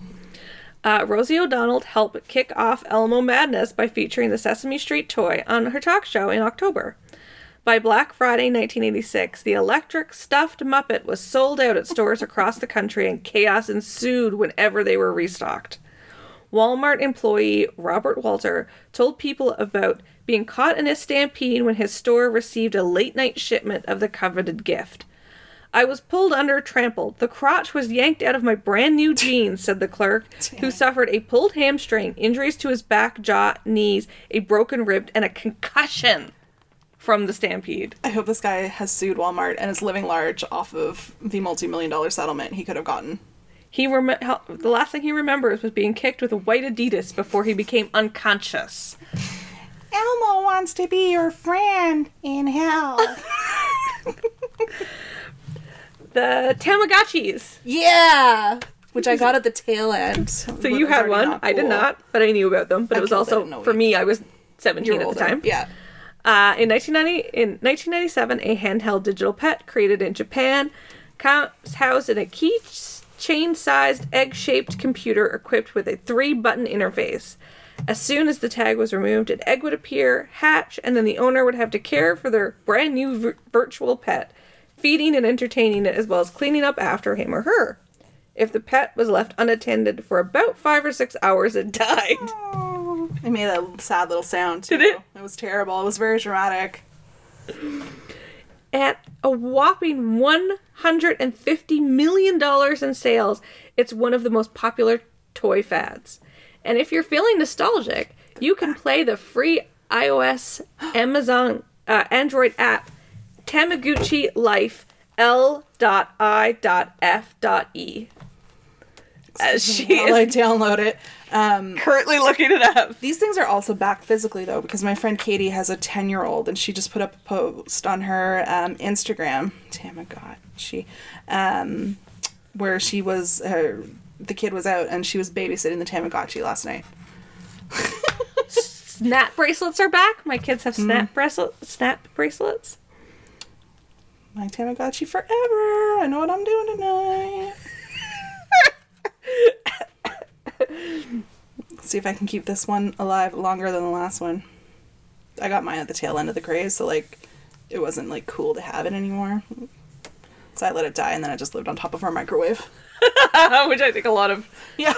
Uh, Rosie O'Donnell helped kick off Elmo Madness by featuring the Sesame Street toy on her talk show in October. By Black Friday 1986, the electric stuffed Muppet was sold out at stores across the country and chaos ensued whenever they were restocked. Walmart employee Robert Walter told people about being caught in a stampede when his store received a late night shipment of the coveted gift. I was pulled under, trampled. The crotch was yanked out of my brand new jeans, said the clerk, who suffered a pulled hamstring, injuries to his back, jaw, knees, a broken rib, and a concussion from the stampede. I hope this guy has sued Walmart and is living large off of the multi-million dollar settlement he could have gotten. He rem- the last thing he remembers was being kicked with a white Adidas before he became unconscious. Elmo wants to be your friend in hell. The Tamagotchis. yeah, which I got at the tail end. So you had one. I did not, but I knew about them. But I it was also for me. I was 17 You're at older. the time. Yeah. Uh, in 1990, in 1997, a handheld digital pet created in Japan comes housed in a keychain-sized egg-shaped computer equipped with a three-button interface. As soon as the tag was removed, an egg would appear, hatch, and then the owner would have to care for their brand new vir- virtual pet, feeding and entertaining it as well as cleaning up after him or her. If the pet was left unattended for about five or six hours, it died. It made a sad little sound. Too. Did it? It was terrible. It was very dramatic. At a whopping $150 million in sales, it's one of the most popular toy fads. And if you're feeling nostalgic, you can play the free iOS Amazon uh, Android app Tamagotchi Life L.I.F.E. As she While I download it. Um, currently looking it up. these things are also back physically though, because my friend Katie has a ten-year-old, and she just put up a post on her um, Instagram. Tamagotchi, um, where she was her the kid was out and she was babysitting the Tamagotchi last night. Snap bracelets are back. My kids have snap bracelet snap bracelets. My Tamagotchi forever. I know what I'm doing tonight. See if I can keep this one alive longer than the last one. I got mine at the tail end of the craze, so like it wasn't like cool to have it anymore. So I let it die and then I just lived on top of our microwave. which I think a lot of Yeah.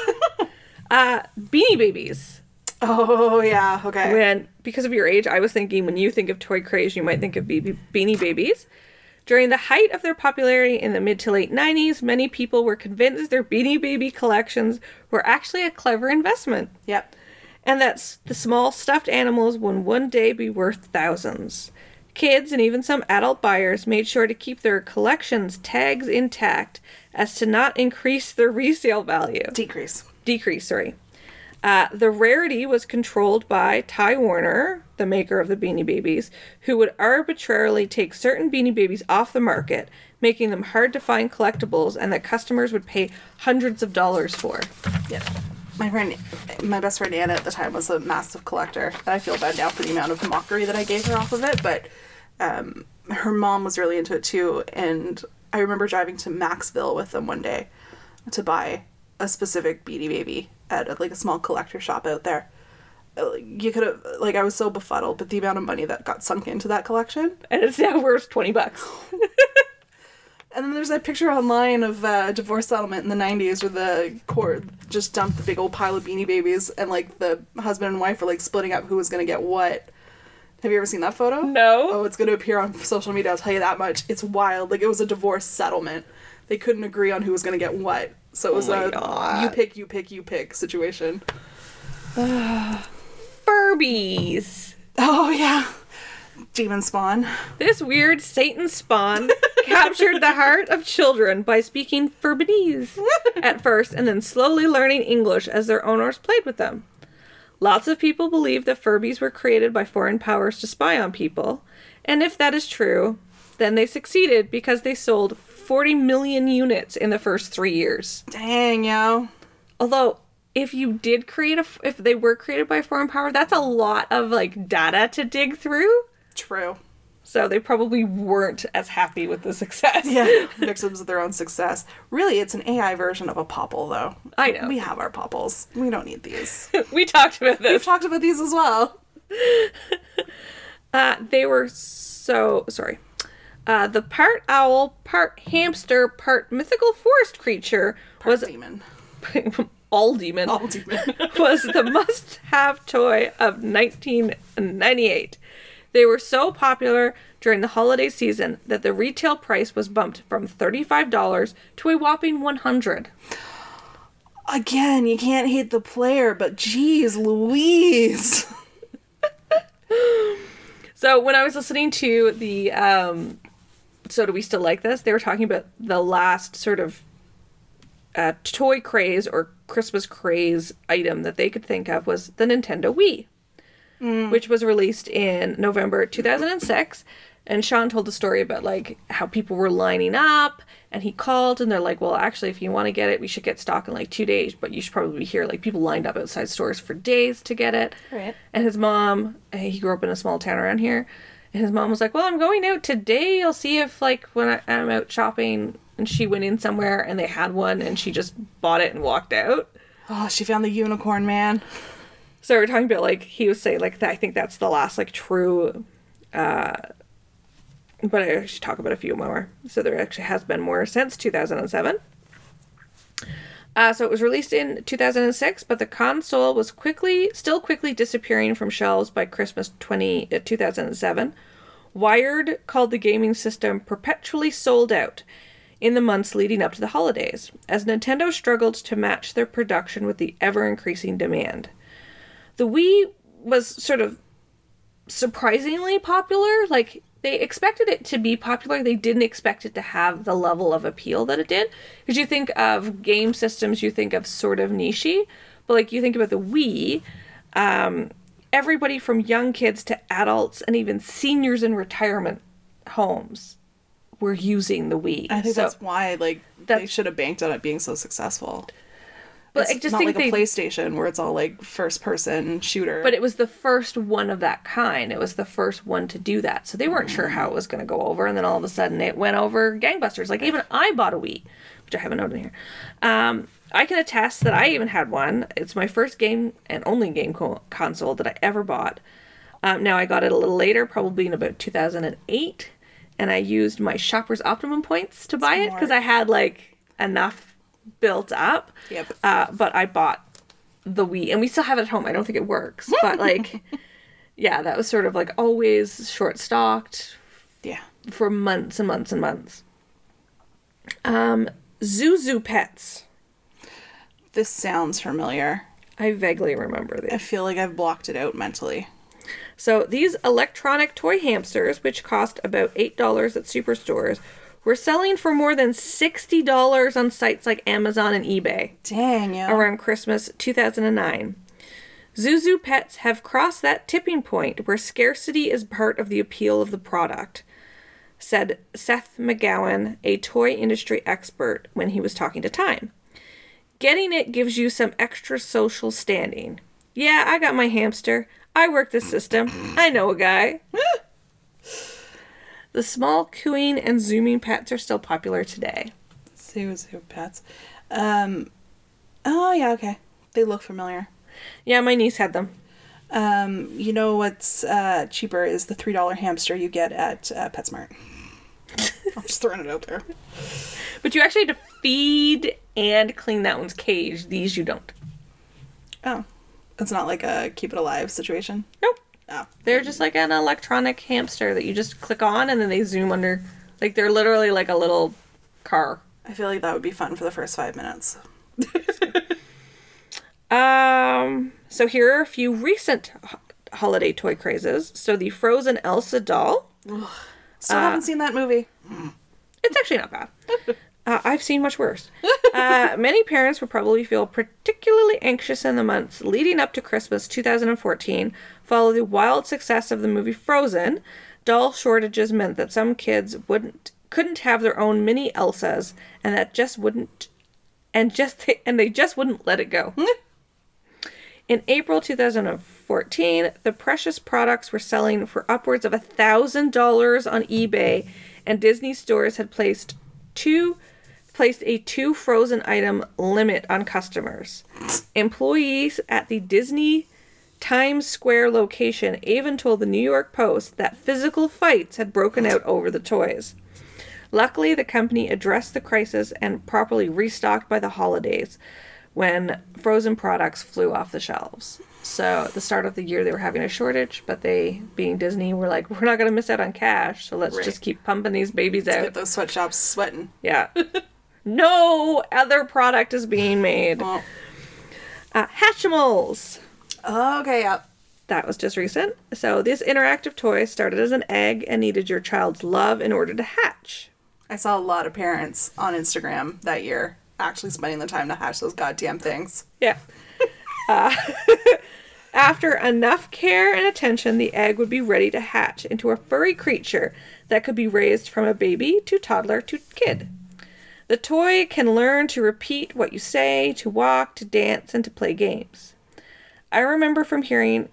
uh beanie babies. oh yeah, okay. When because of your age, I was thinking when you think of toy craze, you might think of BB, beanie babies. During the height of their popularity in the mid to late 90s, many people were convinced their beanie baby collections were actually a clever investment, Yep. and that the small stuffed animals would one day be worth thousands. Kids and even some adult buyers made sure to keep their collections tags intact as to not increase their resale value Decrease. decrease, sorry. Uh, the rarity was controlled by Ty Warner, the maker of the Beanie Babies, who would arbitrarily take certain Beanie Babies off the market, making them hard to find collectibles and that customers would pay hundreds of dollars for. Yeah. My friend, my best friend Anna at the time was a massive collector, and I feel bad now for the amount of mockery that I gave her off of it. But um, her mom was really into it too, and I remember driving to Maxville with them one day to buy a specific Beanie Baby at a, like a small collector shop out there. You could have like I was so befuddled, but the amount of money that got sunk into that collection. And it's now worth 20 bucks. And then there's that picture online of uh, divorce settlement in the 90s where the court just dumped the big old pile of beanie babies and like the husband and wife were like splitting up who was going to get what. Have you ever seen that photo? No. Oh, it's going to appear on social media, I'll tell you that much. It's wild. Like it was a divorce settlement. They couldn't agree on who was going to get what. So it was Oh a God. you pick, you pick, you pick situation. Furbies. Oh, yeah. Demon spawn. This weird Satan spawn captured the heart of children by speaking Furbanese at first and then slowly learning English as their owners played with them. Lots of people believe that Furbies were created by foreign powers to spy on people, and if that is true, then they succeeded because they sold 40 million units in the first three years. Dang, yo. Although, if you did create a, if they were created by a foreign power, that's a lot of like data to dig through. True. So they probably weren't as happy with the success. Yeah, victims of their own success. Really, it's an AI version of a popple, though. I know. We have our popples. We don't need these. we talked about this. We've talked about these as well. Uh, they were so sorry. Uh, the part owl, part hamster, part mythical forest creature was Demon. all demon. All demon. was the must-have toy of 1998. They were so popular during the holiday season that the retail price was bumped from $35 to a whopping 100. Again, you can't hate the player, but geez, Louise. So when I was listening to the um so do we still like this? They were talking about the last sort of uh, toy craze or Christmas craze item that they could think of was the Nintendo Wii, which was released in November 2006. And Sean told the story about like how people were lining up, and he called, and they're like, "Well, actually, if you want to get it, we should get stock in like two days, but you should probably be here." Like people lined up outside stores for days to get it. Right. And his mom, he grew up in a small town around here, his mom was like, "Well, I'm going out today. I'll see if like when I, I'm out shopping." And she went in somewhere, and they had one, and she just bought it and walked out. Oh, she found the unicorn man. So we're talking about like he was saying like that, I think that's the last like true uh but I should talk about a few more. So there actually has been more since 2007. Uh, so it was released in 2006, but the console was quickly, still quickly disappearing from shelves by Christmas 20, uh, 2007. Wired called the gaming system perpetually sold out in the months leading up to the holidays, as Nintendo struggled to match their production with the ever increasing demand. The Wii was sort of surprisingly popular. Like they expected it to be popular, they didn't expect it to have the level of appeal that it did. Because you think of game systems, you think of sort of nichey, but like you think about the Wii, um, everybody from young kids to adults and even seniors in retirement homes were using the Wii. I think So- that's why, like, they should have banked on it being so successful. But it's I just not think like they a PlayStation where it's all like first person shooter. But it was the first one of that kind. It was the first one to do that. So they weren't sure how it was going to go over. And then all of a sudden it went over gangbusters. Like even I bought a Wii, which I have a note in here. Um, I can attest that I even had one. It's my first game and only game co- console that I ever bought. Um, now I got it a little later, probably in about 2008. And I used my Shoppers Optimum points to buy it because I had like enough built up. Yep. Uh, but I bought the Wii, and we still have it at home. I don't think it works, but like, yeah, that was sort of like always short stocked yeah. for months and months and months. Um, Zhu Zhu Pets. This sounds familiar. I vaguely remember the I feel like I've blocked it out mentally. So these electronic toy hamsters, which cost about eight dollars at superstores, were selling for more than sixty dollars on sites like Amazon and eBay. Dang, yo. around Christmas 2009. Zhu Zhu Pets have crossed that tipping point where scarcity is part of the appeal of the product, said Seth McGowan, a toy industry expert, when he was talking to Time. Getting it gives you some extra social standing. Yeah, I got my hamster. I work the system. I know a guy. the small cooing and zooming pets are still popular today. Zhu Zhu pets. Um, oh, yeah, okay. They look familiar. Yeah, my niece had them. Um, you know what's uh, cheaper is the $3 hamster you get at uh, PetSmart. I'm just throwing it out there. But you actually had to feed and clean that one's cage. These you don't. Oh. It's not like a keep it alive situation. Nope. Oh. They're just like an electronic hamster that you just click on and then they zoom under. Like they're literally like a little car. I feel like that would be fun for the first five minutes. Um. So here are a few recent ho- holiday toy crazes. So the Frozen Elsa doll, Still haven't seen that movie. it's actually not bad. Uh, I've seen much worse. Uh, many parents would probably feel particularly anxious in the months leading up to Christmas 2014, following the wild success of the movie Frozen. Doll shortages meant that some kids wouldn't couldn't have their own mini Elsas, and that just wouldn't, and just and they just wouldn't let it go. In April 2014, the precious products were selling for upwards of a $1,000 on eBay, and Disney stores had placed two placed a two frozen item limit on customers. Employees at the Disney Times Square location even told the New York Post that physical fights had broken out over the toys. Luckily, the company addressed the crisis and properly restocked by the holidays when frozen products flew off the shelves. So, at the start of the year, they were having a shortage, but they, being Disney, were like, we're not going to miss out on cash, so let's Right. just keep pumping these babies out. Get those sweatshops sweating. Yeah. no other product is being made. Well, Uh, Hatchimals. okay, yeah. That was just recent. So, this interactive toy started as an egg and needed your child's love in order to hatch. I saw a lot of parents on Instagram that year actually spending the time to hatch those goddamn things. Yeah. Uh, after enough care and attention, the egg would be ready to hatch into a furry creature that could be raised from a baby to toddler to kid. The toy can learn to repeat what you say, to walk, to dance, and to play games. I remember from hearing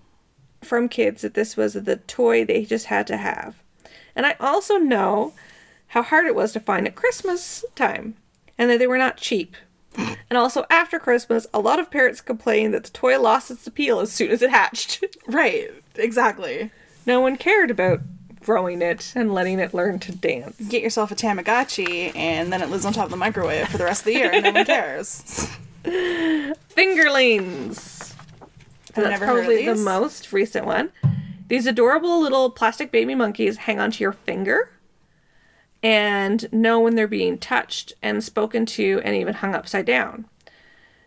from kids that this was the toy they just had to have. And I also know how hard it was to find at Christmas time, and that they were not cheap. And also after Christmas, a lot of parents complained that the toy lost its appeal as soon as it hatched. Right, exactly. no one cared about growing it and letting it learn to dance. Get yourself a Tamagotchi and then it lives on top of the microwave for the rest of the year and no one cares. Fingerlings. I've That's never heard of probably the most recent one. These adorable little plastic baby monkeys hang onto your finger and know when they're being touched and spoken to and even hung upside down.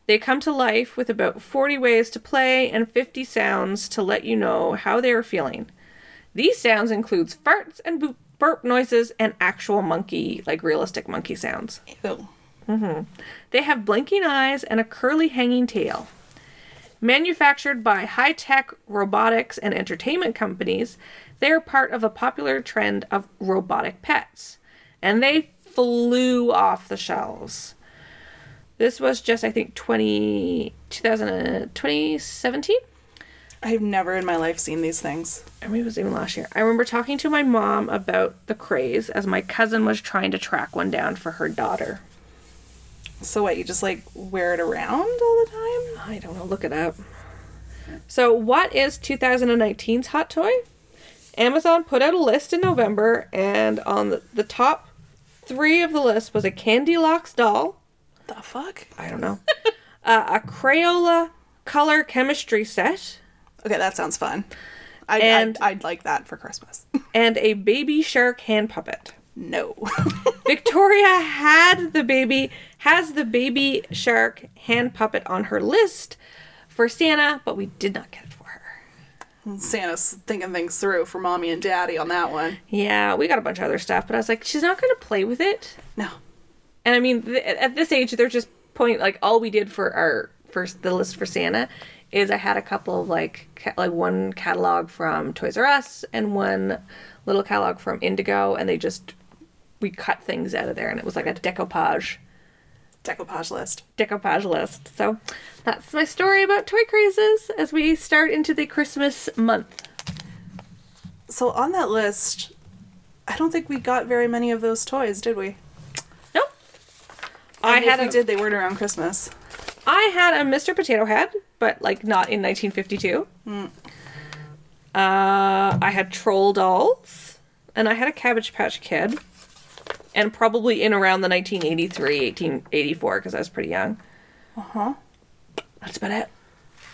They come to life with about 40 ways to play and 50 sounds to let you know how they are feeling. These sounds includes farts and boop, burp noises and actual monkey, like realistic monkey sounds. Ew. Mm-hmm. They have blinking eyes and a curly hanging tail. Manufactured by high tech robotics and entertainment companies, they are part of a popular trend of robotic pets. And they flew off the shelves. This was just, I think, 20, 2000, 2017? Uh, I've never in my life seen these things. Or maybe it was even last year. I remember talking to my mom about the craze as my cousin was trying to track one down for her daughter. So what, you just like wear it around all the time? I don't know. Look it up. So, what is 2019's hot toy? Amazon put out a list in November, and on the, the top three of the list was a Candy Locks doll. The fuck? I don't know. uh, a Crayola color chemistry set, Okay, that sounds fun. I'd, And- I'd, I'd like that for Christmas. and a baby shark hand puppet. no. Victoria had the baby has the baby shark hand puppet on her list for Santa, but we did not get it for her. Santa's thinking things through for mommy and daddy on that one. Yeah, we got a bunch of other stuff, but I was like, she's not going to play with it. No. And I mean, th- at this age, they're just point like all we did for our first the list for Santa is I had a couple of like ca- like one catalog from Toys R Us and one little catalog from Indigo, and they just we cut things out of there, and it was like a decoupage Decoupage list. decoupage list. So that's my story about toy crazes as we start into the Christmas month. So on that list, I don't think we got very many of those toys, did we? Nope. I I had if we a, did. They weren't around Christmas. I had a Mr. Potato Head, but like not in 1952. Uh, I had Troll Dolls, and I had a Cabbage Patch Kid, and probably in around the 1983, 1884, because I was pretty young. Uh huh. That's about it.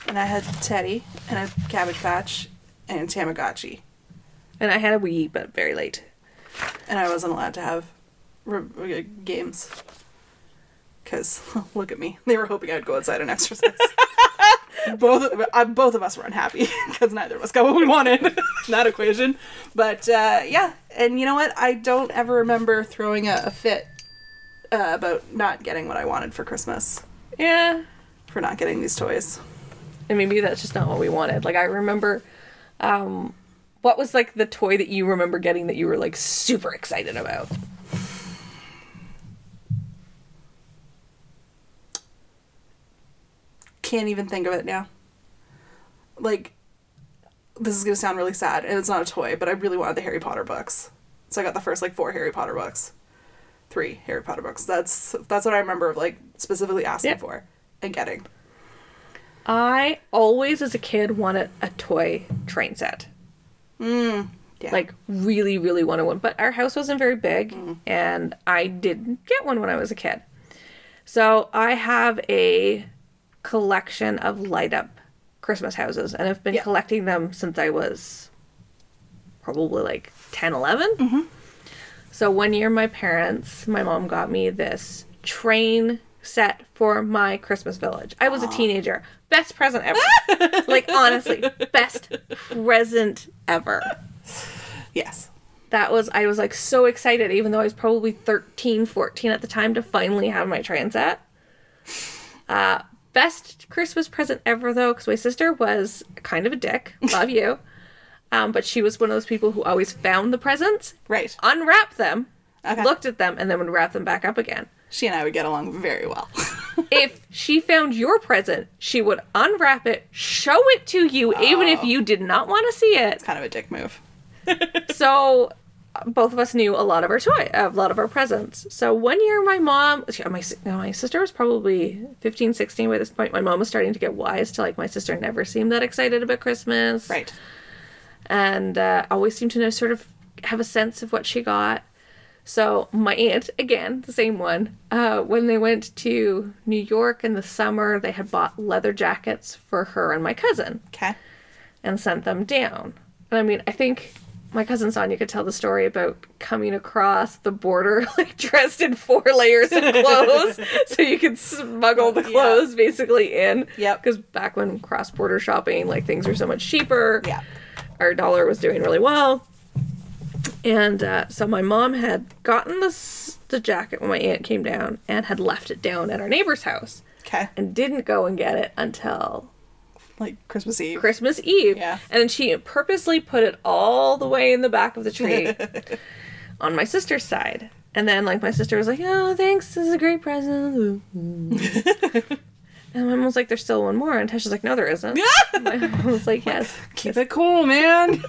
And I had Teddy and a Cabbage Patch and Tamagotchi, And I had a Wii, but very late. and I wasn't allowed to have re- uh, games. Cause look at me, they were hoping I'd go outside and exercise. both uh, both of us were unhappy because neither of us got what we wanted in that equation. But uh, yeah, and you know what? I don't ever remember throwing a, a fit uh, about not getting what I wanted for Christmas Yeah. for not getting these toys. And maybe that's just not what we wanted. Like I remember um what was like the toy that you remember getting that you were like super excited about? Can't even think of it now. Like, this is gonna sound really sad, and it's not a toy, but I really wanted the Harry Potter books, so I got the first like four Harry Potter books, three Harry Potter books. That's that's what I remember of like specifically asking Yeah. for and getting. I always as a kid wanted a toy train set. Mm, yeah. Like really, really wanted one. But our house wasn't very big mm. and I didn't get one when I was a kid. So I have a collection of light up Christmas houses and I've been Yeah. collecting them since I was probably like 10, 11. So one year, my parents, my mom got me this train set for my Christmas village. I was a teenager. Best present ever. like, honestly, best present ever. yes. That was, I was like so excited, even though I was probably 13, 14 at the time to finally have my train set. Uh, best Christmas present ever, though, because my sister was kind of a dick. Love you. Um, but she was one of those people who always found the presents, Right. unwrapped them, Okay. looked at them, and then would wrap them back up again. She and I would get along very well. if she found your present, she would unwrap it, show it to you, even if you did not want to see it. It's kind of a dick move. So both of us knew a lot of our toy, a lot of our presents. So one year, my mom, my my sister was probably 15, 16 by this point. My mom was starting to get wise to like my sister never seemed that excited about Christmas, Right. and uh, always seemed to know sort of have a sense of what she got. So my aunt, again, the same one, uh, when they went to New York in the summer, they had bought leather jackets for her and my cousin Okay. and sent them down. And I mean, I think my cousin Sonia could tell the story about coming across the border like dressed in four layers of clothes so you could smuggle the Yeah. clothes basically in. Yep. Because back when cross border shopping, like things were so much cheaper. Yeah. Our dollar was doing really well. And uh, so my mom had gotten this the jacket when my aunt came down and had left it down at our neighbor's house Okay. and didn't go and get it until Like Christmas Eve. Christmas Eve. Yeah. And then she purposely put it all the way in the back of the tree on my sister's side. And then like my sister was like, Oh, thanks, this is a great present. and my mom was like, There's still one more. And Tasha's like, No, there isn't. my mom was like, Yes. Keep it cool, man.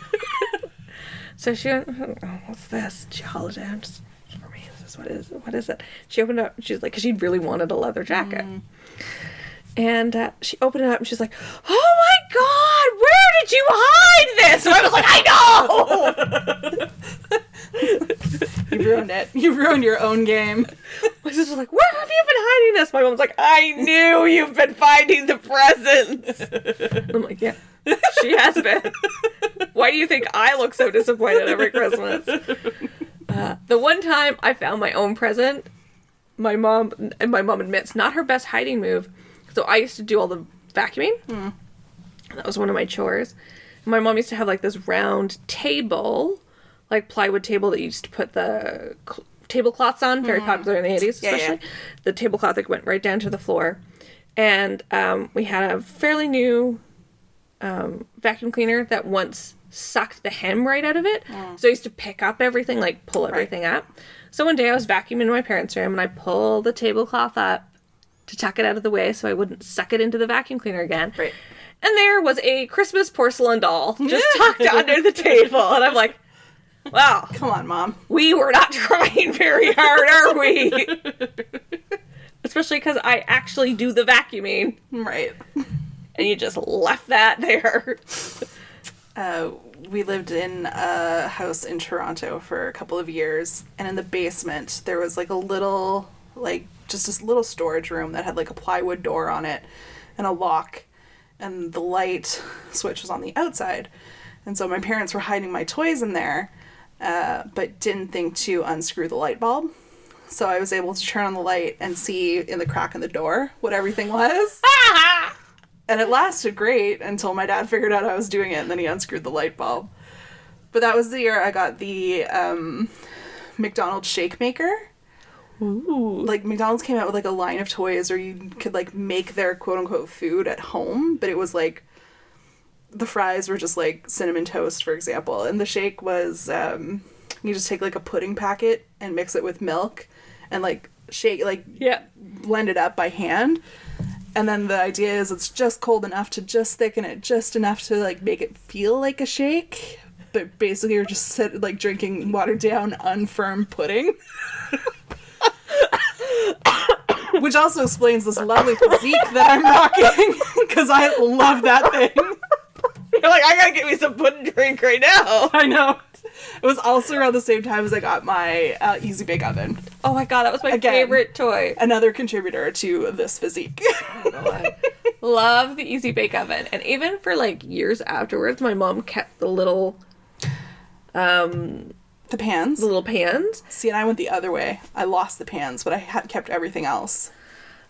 So she went, oh, what's this? She hollowed out. Just, for me, is this what is it? What is it? She opened up. She's like, because she really wanted a leather jacket. Mm. And uh, she opened it up and she's like, oh my god, where did you hide this? And I was like, I know! You ruined it. You ruined your own game. My sister's like, where have you been hiding this? My mom's like, I knew you've been finding the presents. I'm like, yeah, she has been. Why do you think I look so disappointed every Christmas? Uh, the one time I found my own present, my mom and my mom admits not her best hiding move. So I used to do all the vacuuming. That was one of my chores. My mom used to have like this round table, like plywood table that you used to put the cl- tablecloths on, very popular in the 80s, Yeah, yeah. especially. The tablecloth that went right down to the floor. And um, we had a fairly new um, vacuum cleaner that once sucked the hem right out of it. So I used to pick up everything, like pull everything up. So one day I was vacuuming in my parents' room and I pulled the tablecloth up to tuck it out of the way so I wouldn't suck it into the vacuum cleaner again. Right. And there was a Christmas porcelain doll just tucked under the table. And I'm like, wow, Come on, mom. we were not trying very hard, are we? Especially because I actually do the vacuuming Right. and you just left that there. Uh, we lived in a house in Toronto for a couple of years, and in the basement there was like a little, like just this little storage room that had like a plywood door on it and a lock, and the light switch was on the outside, and so my parents were hiding my toys in there, uh, but didn't think to unscrew the light bulb. So I was able to turn on the light and see in the crack in the door what everything was. and it lasted great until my dad figured out I was doing it, and then he unscrewed the light bulb. But that was the year I got the um, McDonald's shake maker. Ooh. Like McDonald's came out with like a line of toys where you could like make their quote unquote food at home, but it was like the fries were just like cinnamon toast, for example, and the shake was um, you just take like a pudding packet and mix it with milk, and like shake like Yeah. blend it up by hand. And then the idea is it's just cold enough to just thicken it just enough to like make it feel like a shake. But basically you're just sit, like drinking watered down unfirm pudding. Which also explains this lovely physique that I'm rocking because I love that thing. You're like, I gotta get me some pudding drink right now. I know. It was also around the same time as I got my uh, Easy Bake Oven. Oh my god, that was my Again. favorite toy. Another contributor to this physique. Love the Easy Bake Oven. And even for like years afterwards, my mom kept the little um the pans. the little pans. See, and I went the other way. I lost the pans, but I had kept everything else.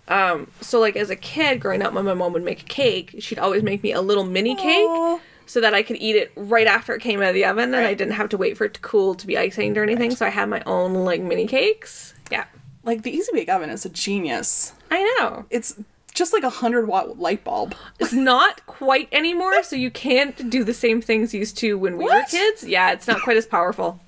Um so like as a kid growing up when my mom would make a cake, she'd always make me a little mini cake so that I could eat it right after it came out of the oven and I didn't have to wait for it to cool to be icing or anything. So I had my own like mini cakes. Yeah. Like the Easy Bake Oven is a genius. I know. It's just like a hundred watt light bulb. It's not quite anymore, so you can't do the same things you used to when we were kids. Yeah, it's not quite as powerful.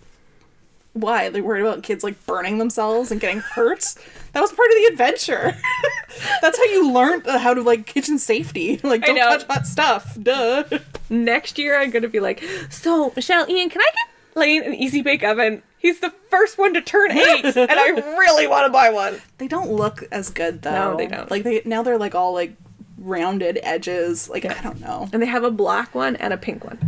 Why? They worried about kids like burning themselves and getting hurt. That was part of the adventure. That's how you learned uh, how to like kitchen safety. Like don't touch hot stuff. Duh. Next year, I'm gonna be like, so Michelle, Ian, can I get Lane an Easy Bake Oven? He's the first one to turn eight, and I really want to buy one. They don't look as good though. No, they don't. Like they now they're like all like rounded edges. Like I don't know. And they have a black one and a pink one.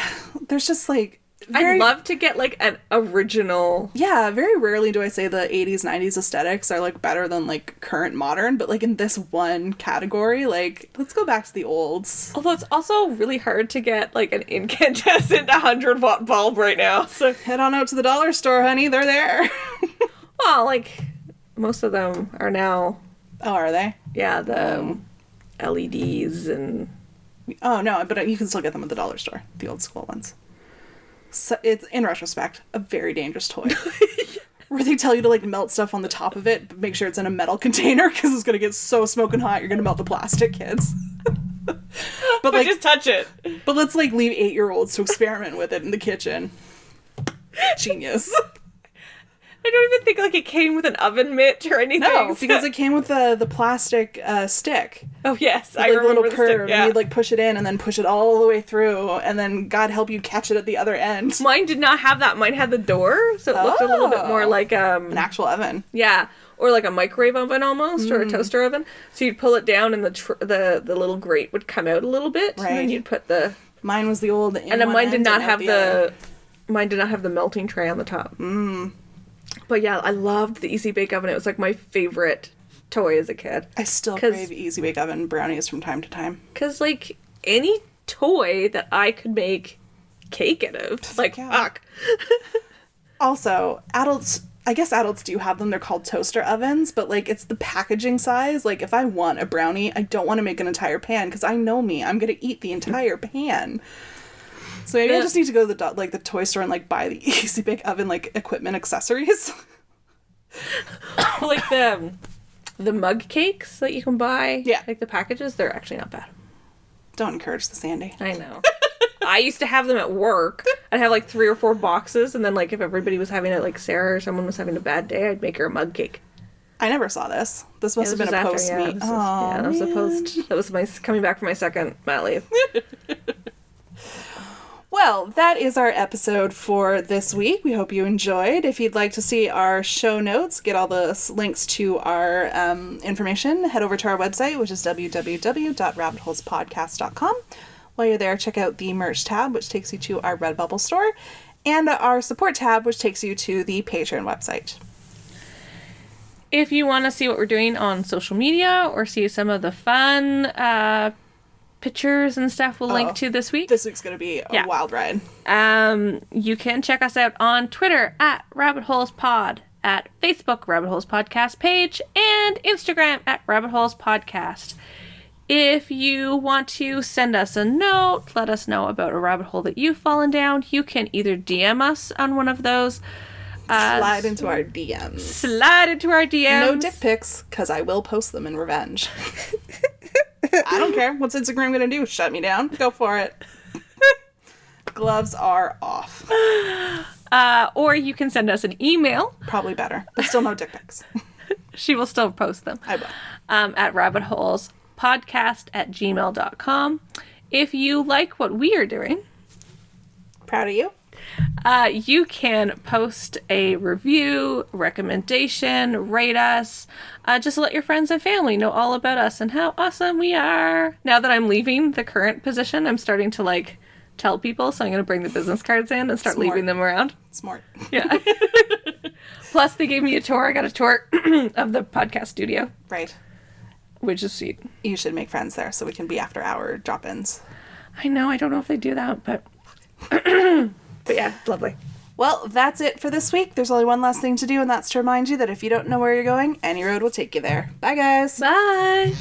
There's just like very I'd love to get like an original. Yeah, very rarely do I say the 80s 90s aesthetics are like better than like current modern, but like in this one category, like let's go back to the olds. Although it's also really hard to get like an incandescent 100 watt bulb right now. So, Head on out to the dollar store, honey. They're there. well, like most of them are now, oh, are they? yeah, the um, LEDs and Oh no, but you can still get them at the dollar store, the old school ones. So it's in retrospect a very dangerous toy. Where they tell you to like melt stuff on the top of it, but make sure it's in a metal container because it's gonna get so smoking hot you're gonna melt the plastic, kids. but like, just touch it. but let's like leave eight year olds to experiment with it in the kitchen. Genius. I don't even think like it came with an oven mitt or anything. No, because it came with the the plastic uh, stick, oh yes, I like remember little the curve, stick, yeah. and you'd like push it in and then push it all the way through, and then God help you catch it at the other end. Mine did not have that. Mine had the door, so it looked a little bit more Oh. like um An actual oven. yeah, or like a microwave oven almost, Mm. or a toaster oven. So you'd pull it down, and the tr- the the little grate would come out a little bit, and then you'd put the Mine was the old, and mine did not have the, the mine did not have the melting tray on the top. Mm. But yeah, I loved the Easy Bake Oven. It was like my favorite toy as a kid. I still crave Easy Bake Oven brownies from time to time. Cause like any toy that I could make cake out of, like Yeah. fuck. Also, adults. I guess adults do have them. They're called toaster ovens, but like it's the packaging size. Like if I want a brownie, I don't want to make an entire pan because I know me. I'm gonna eat the entire pan. So maybe I just need to go to the do- like the toy store and like buy the Easy Bake Oven like equipment accessories. like the the mug cakes that you can buy. Yeah. Like the packages, they're actually not bad. don't encourage the Sandy. I know. I used to have them at work. I'd have like three or four boxes, and then like if everybody was having it, like Sarah or someone was having a bad day, I'd make her a mug cake. I never saw this. This must Yeah, have been a was post after, yeah, meet. yeah, that was a post. That was my coming back from my second mat leave. Well, that is our episode for this week. We hope you enjoyed. If you'd like to see our show notes, get all the links to our um, information, head over to our website, which is www.rabbitholespodcast.com. While you're there, check out the merch tab, which takes you to our Redbubble store, and our support tab, which takes you to the Patreon website. If you want to see what we're doing on social media or see some of the fun uh, pictures and stuff, we'll Oh. link to this week. This week's going to be a Yeah. wild ride. Um, you can check us out on Twitter at Rabbit Holes Pod, at Facebook Rabbit Holes Podcast page, and Instagram at Rabbit Holes Podcast. If you want to send us a note, let us know about a rabbit hole that you've fallen down, you can either DM us on one of those, uh, Slide into our DMs. slide into our DMs. No dick pics, because I will post them in revenge. I don't care. What's Instagram gonna do? Shut me down? Go for it. Gloves are off. Uh, or you can send us an email. Probably better, but still no dick pics. She will still post them. I will. um, at rabbitholespodcast at gmail.com. If you like what we are doing, Proud of you. Uh, you can post a review, recommendation, rate us. Uh, just let your friends and family know all about us and how awesome we are. Now that I'm leaving the current position, I'm starting to like tell people, so I'm going to bring the business cards in and start Smart. leaving them around. Smart. Yeah. Plus, they gave me a tour. I got a tour of the podcast studio, Right. which is sweet. You should make friends there so we can be after hour drop ins. I know, I don't know if they do that, but. but yeah, lovely. Well, that's it for this week. There's only one last thing to do, and that's to remind you that if you don't know where you're going, any road will take you there. Bye, guys. Bye.